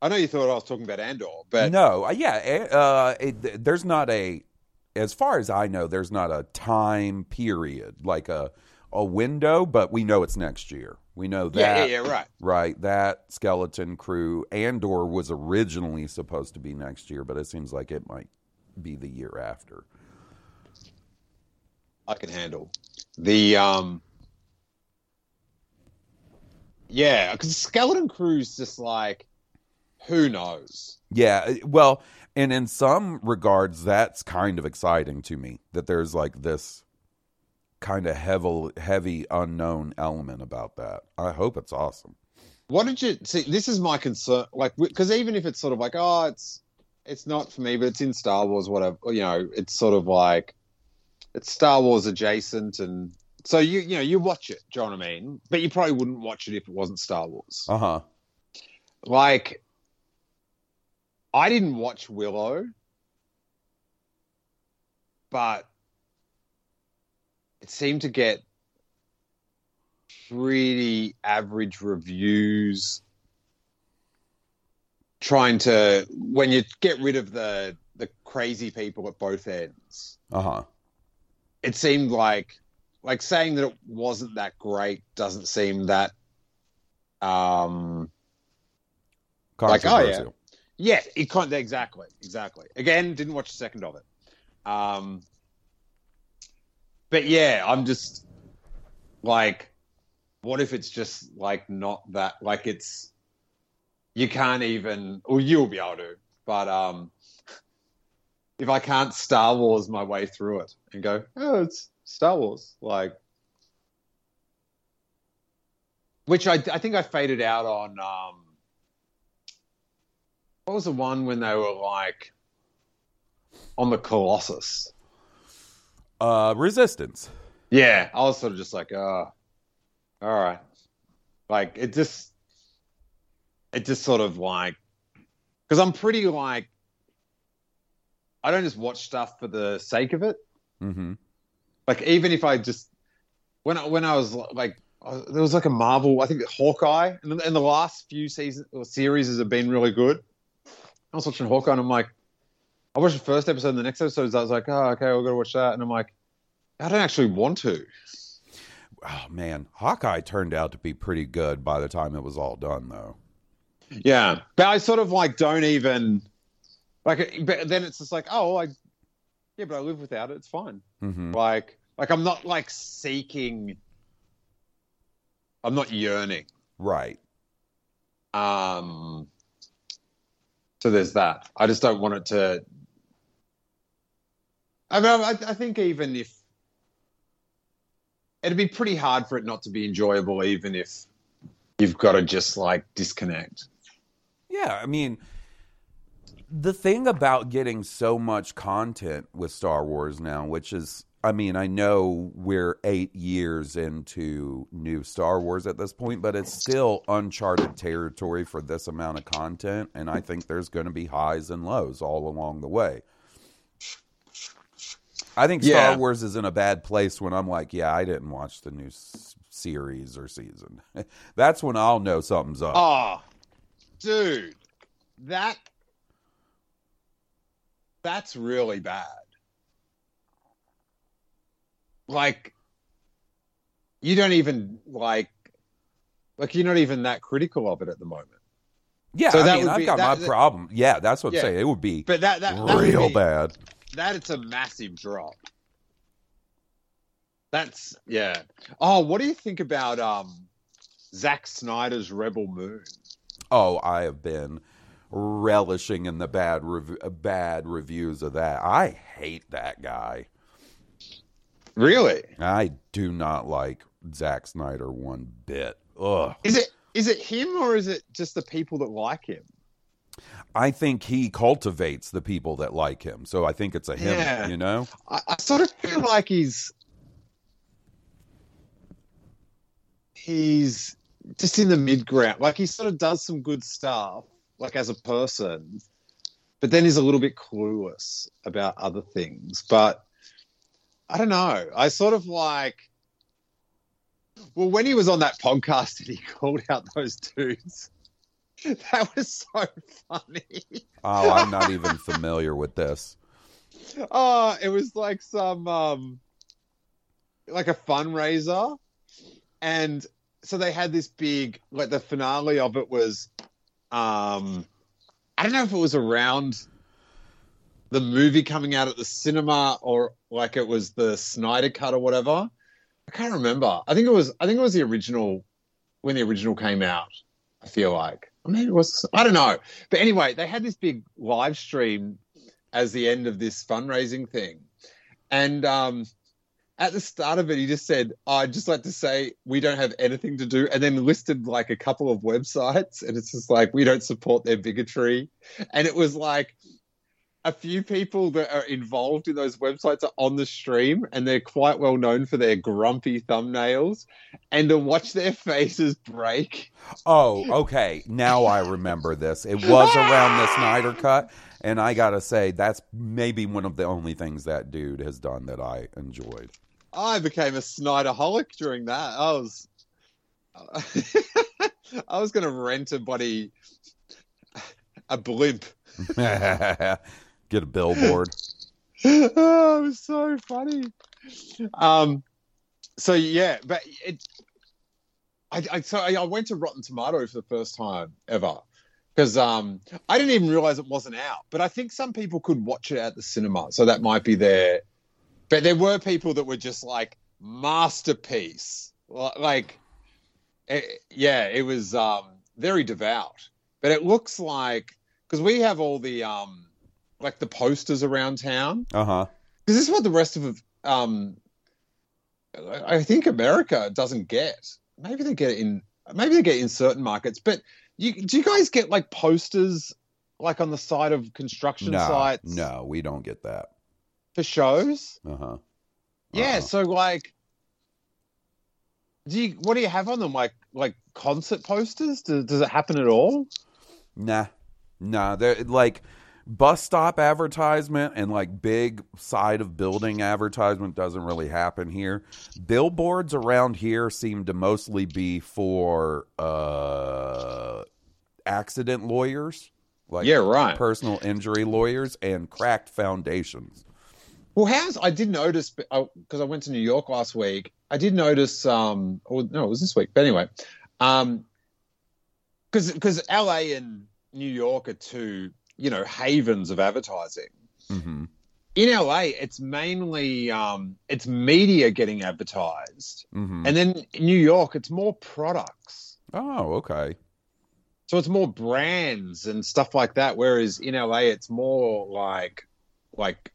I know you thought I was talking about Andor, but no, uh, yeah. eh, Uh, it, there's not a, as far as I know, there's not a time period like a a window, but we know it's next year. We know that. yeah, yeah, yeah, right. Right, that skeleton crew Andor was originally supposed to be next year, but it seems like it might be the year after. I can handle the um. Yeah, because Skeleton Crew's just like, who knows? Yeah, eh, well, and in some regards, that's kind of exciting to me that there's like this kind of heavy, heavy unknown element about that. I hope it's awesome. What did you see? This is my concern. Like, because even if it's sort of like, oh, it's it's not for me, but it's in Star Wars, whatever. You know, it's sort of like it's Star Wars adjacent, and so you you know you watch it. Do you know what I mean? But you probably wouldn't watch it if it wasn't Star Wars. Uh huh. Like, I didn't watch Willow, but it seemed to get pretty average reviews. Trying to when you get rid of the the crazy people at both ends, Uh huh. it seemed like like saying that it wasn't that great doesn't seem that um Like, oh, yeah. Yeah, it can't exactly, exactly. Again, didn't watch a second of it. Um, but yeah, I'm just like, what if it's just like not that? Like it's you can't even, or you'll be able to, but um, if I can't Star Wars my way through it and go, oh, it's Star Wars, like. Which I, I think I faded out on um, what was the one when they were like on the Colossus? Uh, Resistance. Yeah, I was sort of just like, oh, all right. Like it just, it just sort of like, because I'm pretty like, I don't just watch stuff for the sake of it. Mm-hmm. Like even if I just, when I, when I was like, uh, there was like a Marvel, I think Hawkeye, and, and the last few seasons or series have been really good. I was watching Hawkeye, and I'm like, I watched the first episode, and the next episode, I was like, oh, okay, we've got to watch that, and I'm like, I don't actually want to. Oh man, Hawkeye turned out to be pretty good by the time it was all done, though. Yeah, but I sort of like don't even like. But then it's just like, oh, I yeah, but I live without it. It's fine. Mm-hmm. Like, like I'm not like seeking. I'm not yearning. Right. Um. So there's that. I just don't want it to. I mean, I, I think even if it'd be pretty hard for it not to be enjoyable, even if you've got to just like disconnect. Yeah, I mean, the thing about getting so much content with Star Wars now, which is, I mean, I know we're eight years into new Star Wars at this point, but it's still uncharted territory for this amount of content. And I think there's going to be highs and lows all along the way. I think Star Yeah. Wars is in a bad place when I'm like, yeah, I didn't watch the new s- series or season. That's when I'll know something's up. Oh, dude, that that's really bad. Like, you don't even like, like you're not even that critical of it at the moment. Yeah, So I that mean, would I've be- got that- my that- problem. Yeah, that's what I'm Yeah. saying. It would be But that that, that would real be- bad. That it's a massive drop. That's yeah. Oh, what do you think about um, Zack Snyder's Rebel Moon? Oh, I have been relishing in the bad rev- bad reviews of that. I hate that guy. Really? I do not like Zack Snyder one bit. Ugh. Is it Is it him or is it just the people that like him? I think he cultivates the people that like him. So I think it's a him, Yeah. you know? I, I sort of feel like he's he's just in the mid ground. Like he sort of does some good stuff, like as a person, but then he's a little bit clueless about other things. But I don't know. I sort of like. Well, when he was on that podcast and he called out those dudes, that was so funny. Oh, I'm not even familiar with this. Oh, it was like some um like a fundraiser. And so they had this big like the finale of it was um I don't know if it was around the movie coming out at the cinema or like it was the Snyder cut or whatever. I can't remember. I think it was I think it was the original when the original came out, I feel like. Maybe it was I don't know. But anyway, they had this big live stream as the end of this fundraising thing. And um, at the start of it, he just said, I'd just like to say we don't have anything to do, and then listed like a couple of websites. And it's just like, we don't support their bigotry. And it was like, a few people that are involved in those websites are on the stream and they're quite well known for their grumpy thumbnails and to watch their faces break Oh, okay. Now I remember this. It was around the Snyder Cut, and I gotta say that's maybe one of the only things that dude has done that I enjoyed. I became a Snyderholic during that. I was, I was going to rent a buddy, a blimp. Get a billboard. oh, it was so funny. Um, so yeah, but it, I, I so I I went to Rotten Tomato for the first time ever because um, I didn't even realize it wasn't out. But I think some people could watch it at the cinema, so that might be there. But there were people that were just like masterpiece, like it, yeah, it was um, very devout. But it looks like because we have all the um, like the posters around town Uh huh. because this is what the rest of um I think America doesn't get. Maybe they get it in maybe they get in certain markets, but you do you guys get like posters like on the side of construction No, sites no, we don't get that. for shows? Uh huh. Yeah, Uh-uh. so like do you what do you have on them like like concert posters? Does, does it happen at all? Nah, nah. They're like bus stop advertisement and like big side of building advertisement doesn't really happen here. Billboards around here seem to mostly be for uh accident lawyers, like Yeah, right. personal injury lawyers and cracked foundations. Well, how's I did notice because I went to New York last week. I did notice, um, or no, it was this week. But anyway, um, because because LA and New York are two, you know, havens of advertising. hmm In LA, it's mainly um, it's media getting advertised, hmm and then in New York, it's more products. Oh, okay. So it's more brands and stuff like that. Whereas in LA, it's more like like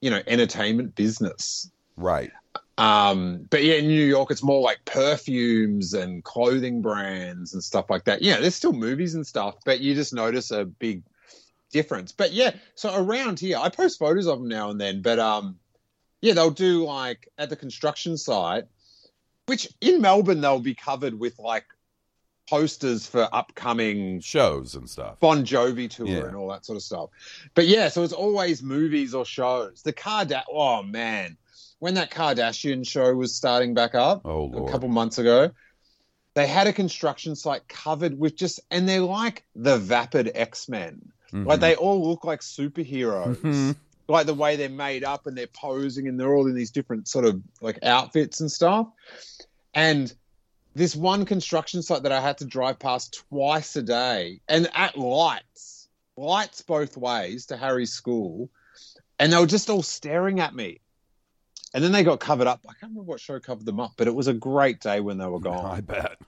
you know entertainment business. Right. Um, but yeah, in New York, it's more like perfumes and clothing brands and stuff like that. Yeah, there's still movies and stuff, but you just notice a big difference. But yeah, so around here, I post photos of them now and then. But um, yeah, they'll do like at the construction site, which in Melbourne they'll be covered with like posters for upcoming Shows and stuff. Bon Jovi tour Yeah. and all that sort of stuff. But yeah, so it's always movies or shows. The Kardashian, oh man, when that Kardashian show was starting back up Oh, a couple months ago, they had a construction site covered with just, and they're like the vapid X Men. Like Mhm. they all look like superheroes. Mhm. Like the way they're made up and they're posing and they're all in these different sort of like outfits and stuff. And this one construction site that I had to drive past twice a day and at lights, lights both ways to Harry's school. And they were just all staring at me. And then they got covered up. I can't remember what show covered them up, but it was a great day when they were gone. I bet.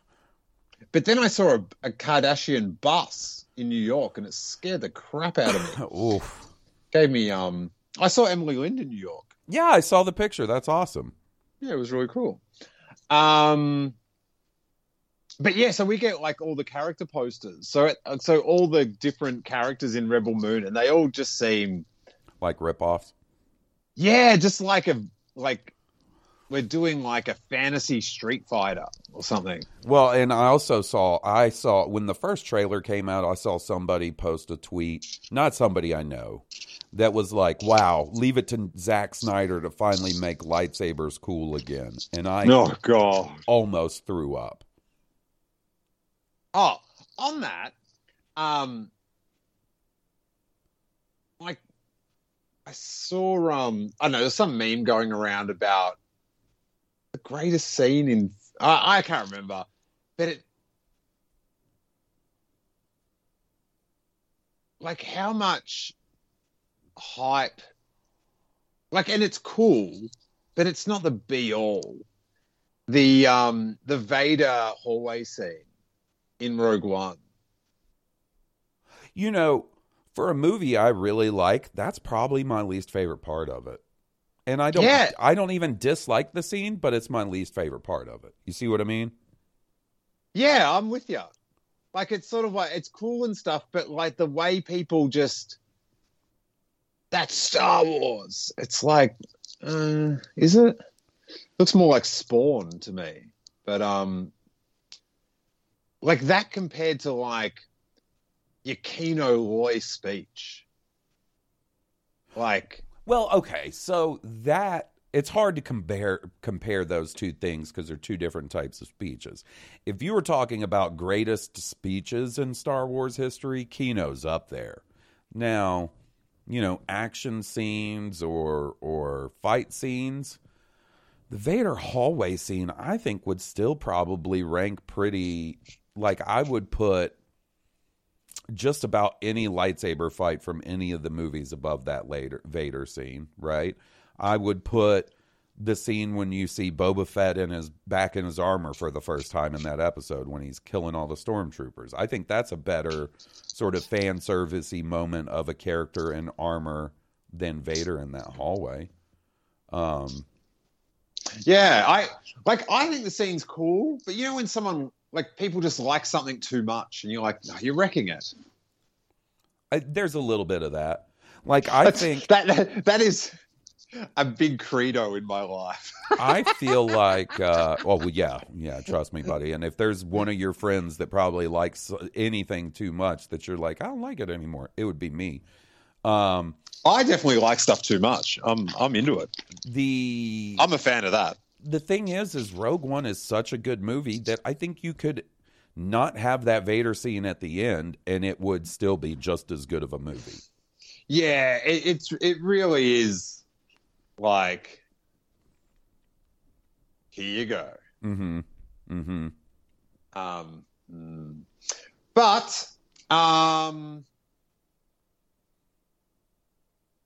But then I saw a, a Kardashian bus in New York and it scared the crap out of me. Oof. Gave me, um, I saw Emily Lind in New York. Yeah, I saw the picture. That's awesome. Yeah, it was really cool. Um, but yeah, so we get like all the character posters. So it, so all the different characters in Rebel Moon, and they all just seem Like ripoffs. yeah, just like a like we're doing like a fantasy Street Fighter something. Well, and I also saw I saw when the first trailer came out, I saw somebody post a tweet, not somebody I know, that was like, "Wow, leave it to Zack Snyder to finally make lightsabers cool again." And I Oh god. almost threw up. Oh, on that, um, like I saw, um, I know, there's some meme going around about the greatest scene in. I I can't remember, but it, like, how much hype, like, and it's cool, but it's not the be all. The um the Vader hallway scene in Rogue One. You know, for a movie I really like, that's probably my least favorite part of it. And I don't Yeah. I don't even dislike the scene, but it's my least favorite part of it. You see what I mean? Yeah, I'm with you. Like it's sort of like it's cool and stuff, but like the way people just that's Star Wars. It's like, uh, is it? Looks more like Spawn to me, but um, like that compared to like your Kino Loy speech, like Well, okay, so that it's hard to compare compare those two things because they're two different types of speeches. If you were talking about greatest speeches in Star Wars history, Kino's up there. Now, you know, action scenes or or fight scenes, the Vader hallway scene I think would still probably rank pretty like I would put just about any lightsaber fight from any of the movies above that later Vader scene, right? I would put the scene when you see Boba Fett in his back in his armor for the first time in that episode when he's killing all the stormtroopers. I think that's a better sort of fan servicey moment of a character in armor than Vader in that hallway. Um, yeah, I like I think the scene's cool, but you know when someone like people just like something too much, and you're like, no, you're wrecking it. I, there's a little bit of that. Like I That's- think that, that that is a big credo in my life. I feel like, uh, oh well, yeah, yeah. Trust me, buddy. And if there's one of your friends that probably likes anything too much, that you're like, I don't like it anymore, it would be me. Um, I definitely like stuff too much. I'm I'm into it. the I'm a fan of that. The thing is, is Rogue One is such a good movie that I think you could not have that Vader scene at the end, and it would still be just as good of a movie. Yeah, it, it's it really is like here you go. Mm-hmm. Mm-hmm. Um, mm. but um,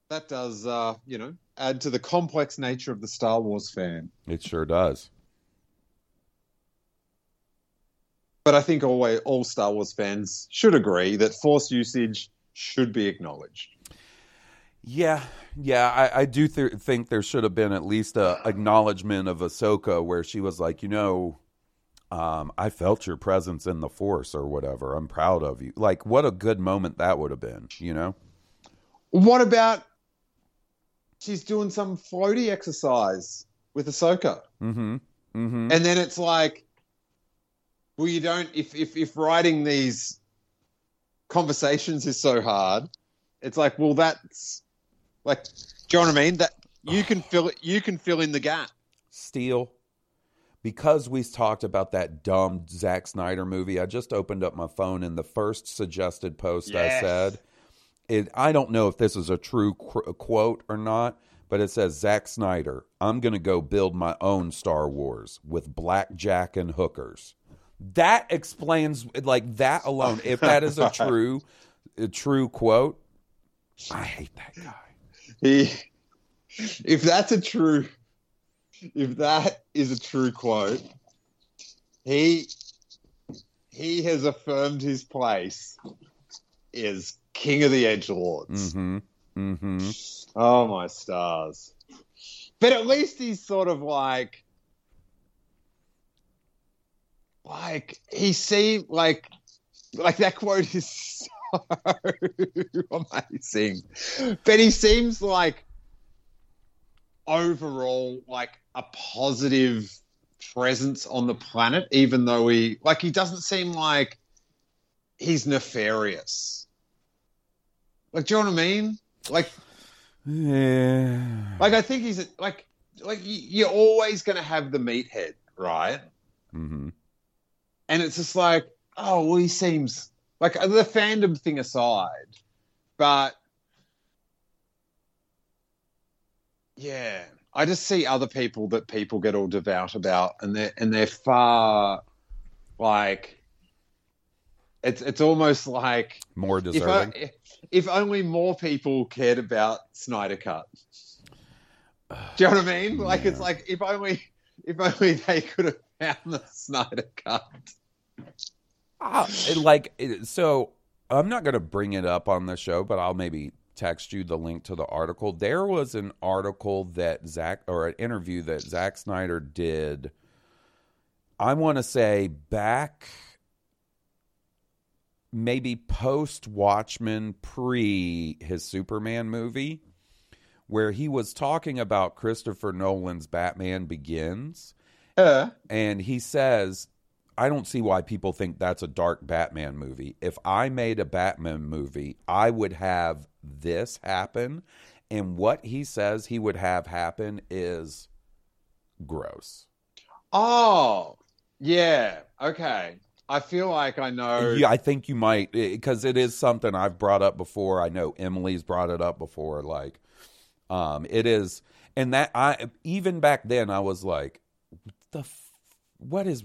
that does uh, you know add to the complex nature of the Star Wars fan. It sure does. But I think always all Star Wars fans should agree that Force usage should be acknowledged. Yeah, yeah, I, I do th- think there should have been at least a acknowledgement of Ahsoka where she was like, you know, um, I felt your presence in the Force or whatever. I'm proud of you. Like, what a good moment that would have been, you know? What about she's doing some floaty exercise with Ahsoka? Mm-hmm. Mm-hmm. And then it's like, well, you don't. If if if writing these conversations is so hard, it's like, well, that's like, do you know what I mean? That you can fill it. You can fill in the gap. Steel. Because we talked about that dumb Zack Snyder movie, I just opened up my phone and the first suggested post I said, it, I don't know if this is a true qu- quote or not, but it says Zack Snyder, I'm going to go build my own Star Wars with blackjack and hookers. That explains like that alone. If that is a true, a true quote, I hate that guy. He, if that's a true, if that is a true quote, he he has affirmed his place as king of the edge lords. Mm-hmm. Mm-hmm. Oh my stars! But at least he's sort of like, like he seemed like like that quote is so amazing, but he seems like overall like a positive presence on the planet, even though he like he doesn't seem like he's nefarious. Like, do you know what I mean? Like, Yeah. like I think he's like like you're always going to have the meathead, right? hmm And it's just like, oh, well, he seems like the fandom thing aside, but yeah, I just see other people that people get all devout about, and they're and they're far like it's it's almost like More if, I, deserving. If only more people cared about Snyder Cut. Do you know what I mean? Like it's like if only if only they could have found the Snyder Cut. Ah, it- like so i'm not going to bring it up on the show but i'll maybe text you the link to the article there was an article that zack or an interview that Zack snyder did i want to say back maybe post watchmen pre his superman movie where he was talking about christopher nolan's batman begins Yeah. and he says, I don't see why people think that's a dark Batman movie. If I made a Batman movie, I would have this happen. And what he says he would have happen is gross. Oh, yeah. Okay. I feel like I know. Yeah, I think you might, because it is something I've brought up before. I know Emily's brought it up before. Like, um, it is, and that I even back then I was like, the, f- what is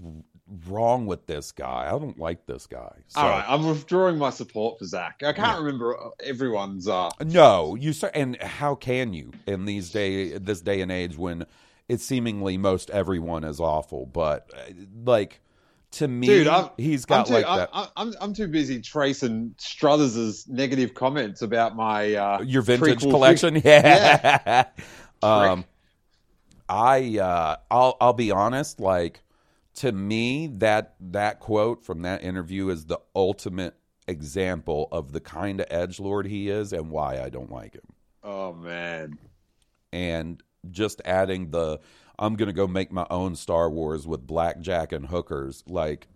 wrong with this guy? I don't like this guy. So, All right, I'm withdrawing my support for Zack. I can't remember everyone's. Uh, No, you cer- and how can you in these day this day and age when it's seemingly most everyone is awful, but uh, like to me, dude, I'm, he's I'm got too, like I'm, that. I'm, I'm, I'm too busy tracing Struthers's negative comments about my uh, Your vintage collection, fic- yeah. um, I uh, I'll I'll be honest, like to me that that quote from that interview is the ultimate example of the kind of edge lord he is and why I don't like him. Oh man, and just adding the I'm going to go make my own Star Wars with blackjack and hookers like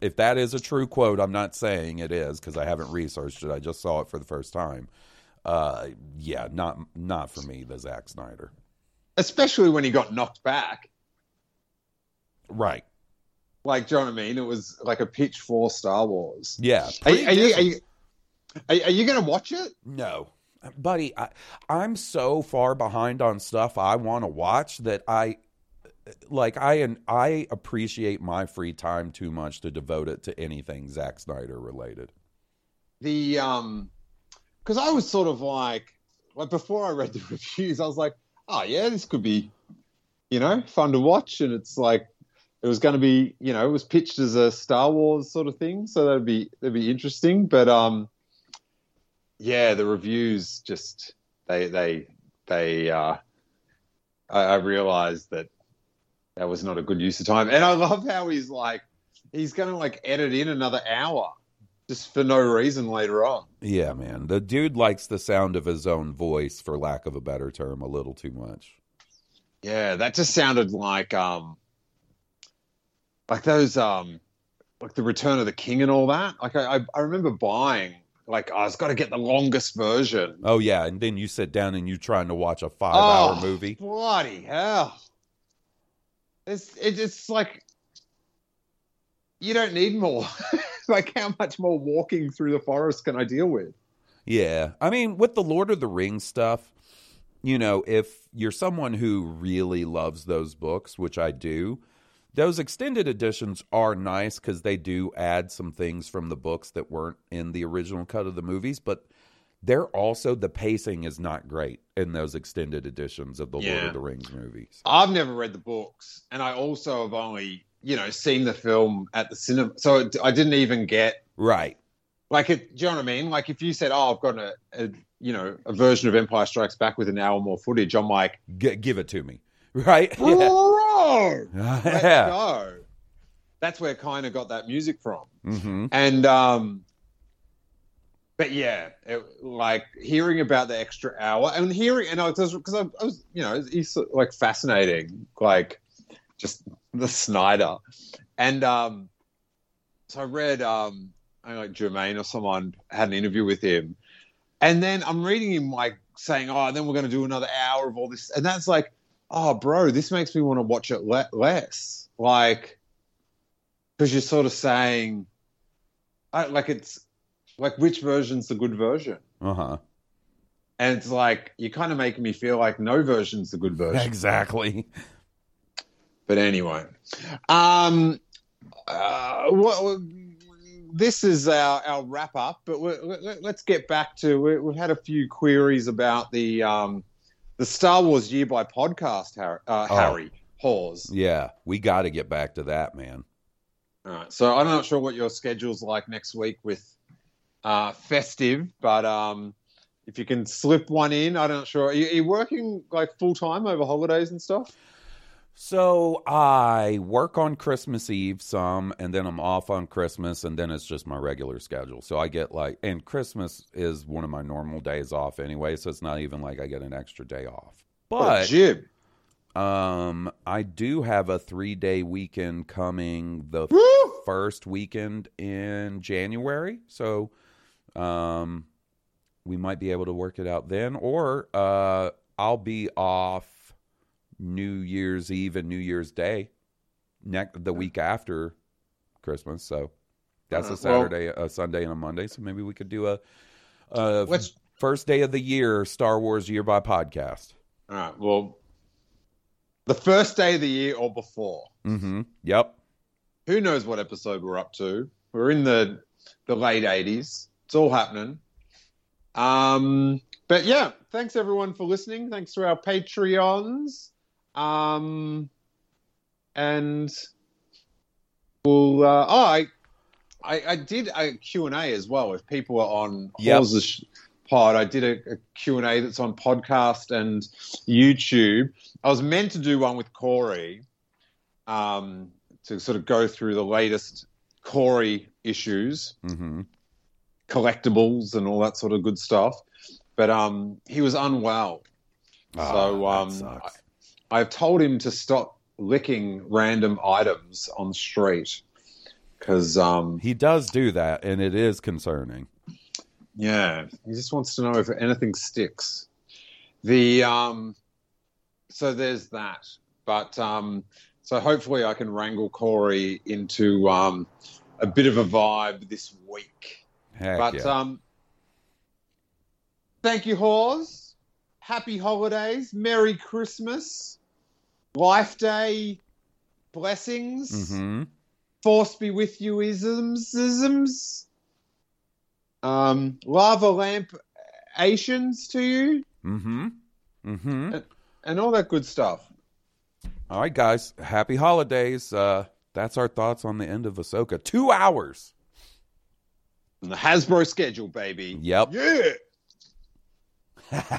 if that is a true quote I'm not saying it is cuz I haven't researched it I just saw it for the first time uh yeah not not for me the Zack Snyder especially when he got knocked back. right Like, do you know what I mean? It was like a pitch for Star Wars. yeah Are, you- are you, are you, are, are you going to watch it? no buddy I I'm so far behind on stuff I want to watch that I like I and I appreciate my free time too much to devote it to anything Zack Snyder related the um because I was sort of like like before I read the reviews, I was like, oh yeah, this could be, you know, fun to watch, and it's like it was going to be, you know, it was pitched as a Star Wars sort of thing, so that'd be that'd be interesting. But um, yeah, the reviews just they they they uh, I, I realized that that was not a good use of time, and I love how he's like he's going to like edit in another hour just for no reason later on. Yeah, man. The dude likes the sound of his own voice, for lack of a better term, a little too much. Yeah, that just sounded like um like those um like the Return of the King and all that. Like I I, I remember buying like oh, I was got to get the longest version. Oh yeah, and then you sit down and you trying to watch a five Oh, hour movie. Bloody hell! It's it's it's like you don't need more. like how much more walking through the forest can I deal with? Yeah. I mean, with the Lord of the Rings stuff, you know, if you're someone who really loves those books, which I do, those extended editions are nice because they do add some things from the books that weren't in the original cut of the movies, but they're also the pacing is not great in those extended editions of the Lord of the Rings movies. I've never read the books, and I also have only you know seen the film at the cinema, so it, I didn't even get Right. like it. Do you know what I mean? Like if you said, "Oh, I've got a, a you know a version of Empire Strikes Back with an hour more footage," I'm like, G- give it to me. Right? Yeah. "Bro, let's go." that's where kind of got that music from. Mm-hmm. And um, but yeah, it, like hearing about the extra hour and hearing and I was because I, I, was you know it's like fascinating, like just the Snyder, and um, so I read um, I like Jermaine or someone had an interview with him, and then I'm reading him like saying, oh, then we're going to do another hour of all this, and that's like, oh, bro, this makes me want to watch it le- less, like because you're sort of saying, I, like it's like which version's the good version? Uh huh. And it's like you're kind of making me feel like no version's the good version. Exactly. But anyway, um, uh, well, this is our, our wrap up. But let, us get back to we, we've had a few queries about the um, the Star Wars Year by podcast, Harry, uh, Oh. Harry Hawes. Yeah, we got to get back to that, man. All right. So I'm not sure what your schedule's like next week with uh, festive, but um, if you can slip one in, I'm not sure. Are you, are you working like full time over holidays and stuff? So I work on Christmas Eve some, and then I'm off on Christmas, and then it's just my regular schedule. So I get like, and Christmas is one of my normal days off anyway, so it's not even like I get an extra day off. What a But um, I do have a three day weekend coming the Woo! first weekend in January. So um, we might be able to work it out then, or uh, I'll be off New Year's Eve and New Year's Day next the week after Christmas. So that's Uh, a well- Saturday, a Sunday, and a Monday. So maybe we could do a, a first day of the year Star Wars Year by podcast. All right. Well, the first day of the year or before. Mm-hmm. Yep. Who knows what episode we're up to? We're in the the late 80s. It's all happening. Um, but yeah, thanks everyone for listening. Thanks to our Patreons. Um, and we'll. Uh, oh, I, I I did a Q and A as well. If people are on Yep. Pod, I did a, a Q and A that's on podcast and YouTube. I was meant to do one with Corey, um, to sort of go through the latest Corey issues Mm-hmm. collectibles and all that sort of good stuff. But um, he was unwell. So, Ah, um, I've told him to stop licking random items on the street because, um, he does do that, and it is concerning. yeah, he just wants to know if anything sticks. The um, so there's that. But um, so hopefully I can wrangle Corey into um, a bit of a vibe this week. Heck But yeah. um, thank you, Hawes. Happy holidays. Merry Christmas. Life Day blessings. mm-hmm. Force be with you isms. isms. Um, lava lamp Asians to you Mm-hmm. Mm-hmm. and all that good stuff. All right, guys. Happy holidays. Uh, that's our thoughts on the end of Ahsoka. Two hours. And the Hasbro schedule, baby. Yep. Yeah.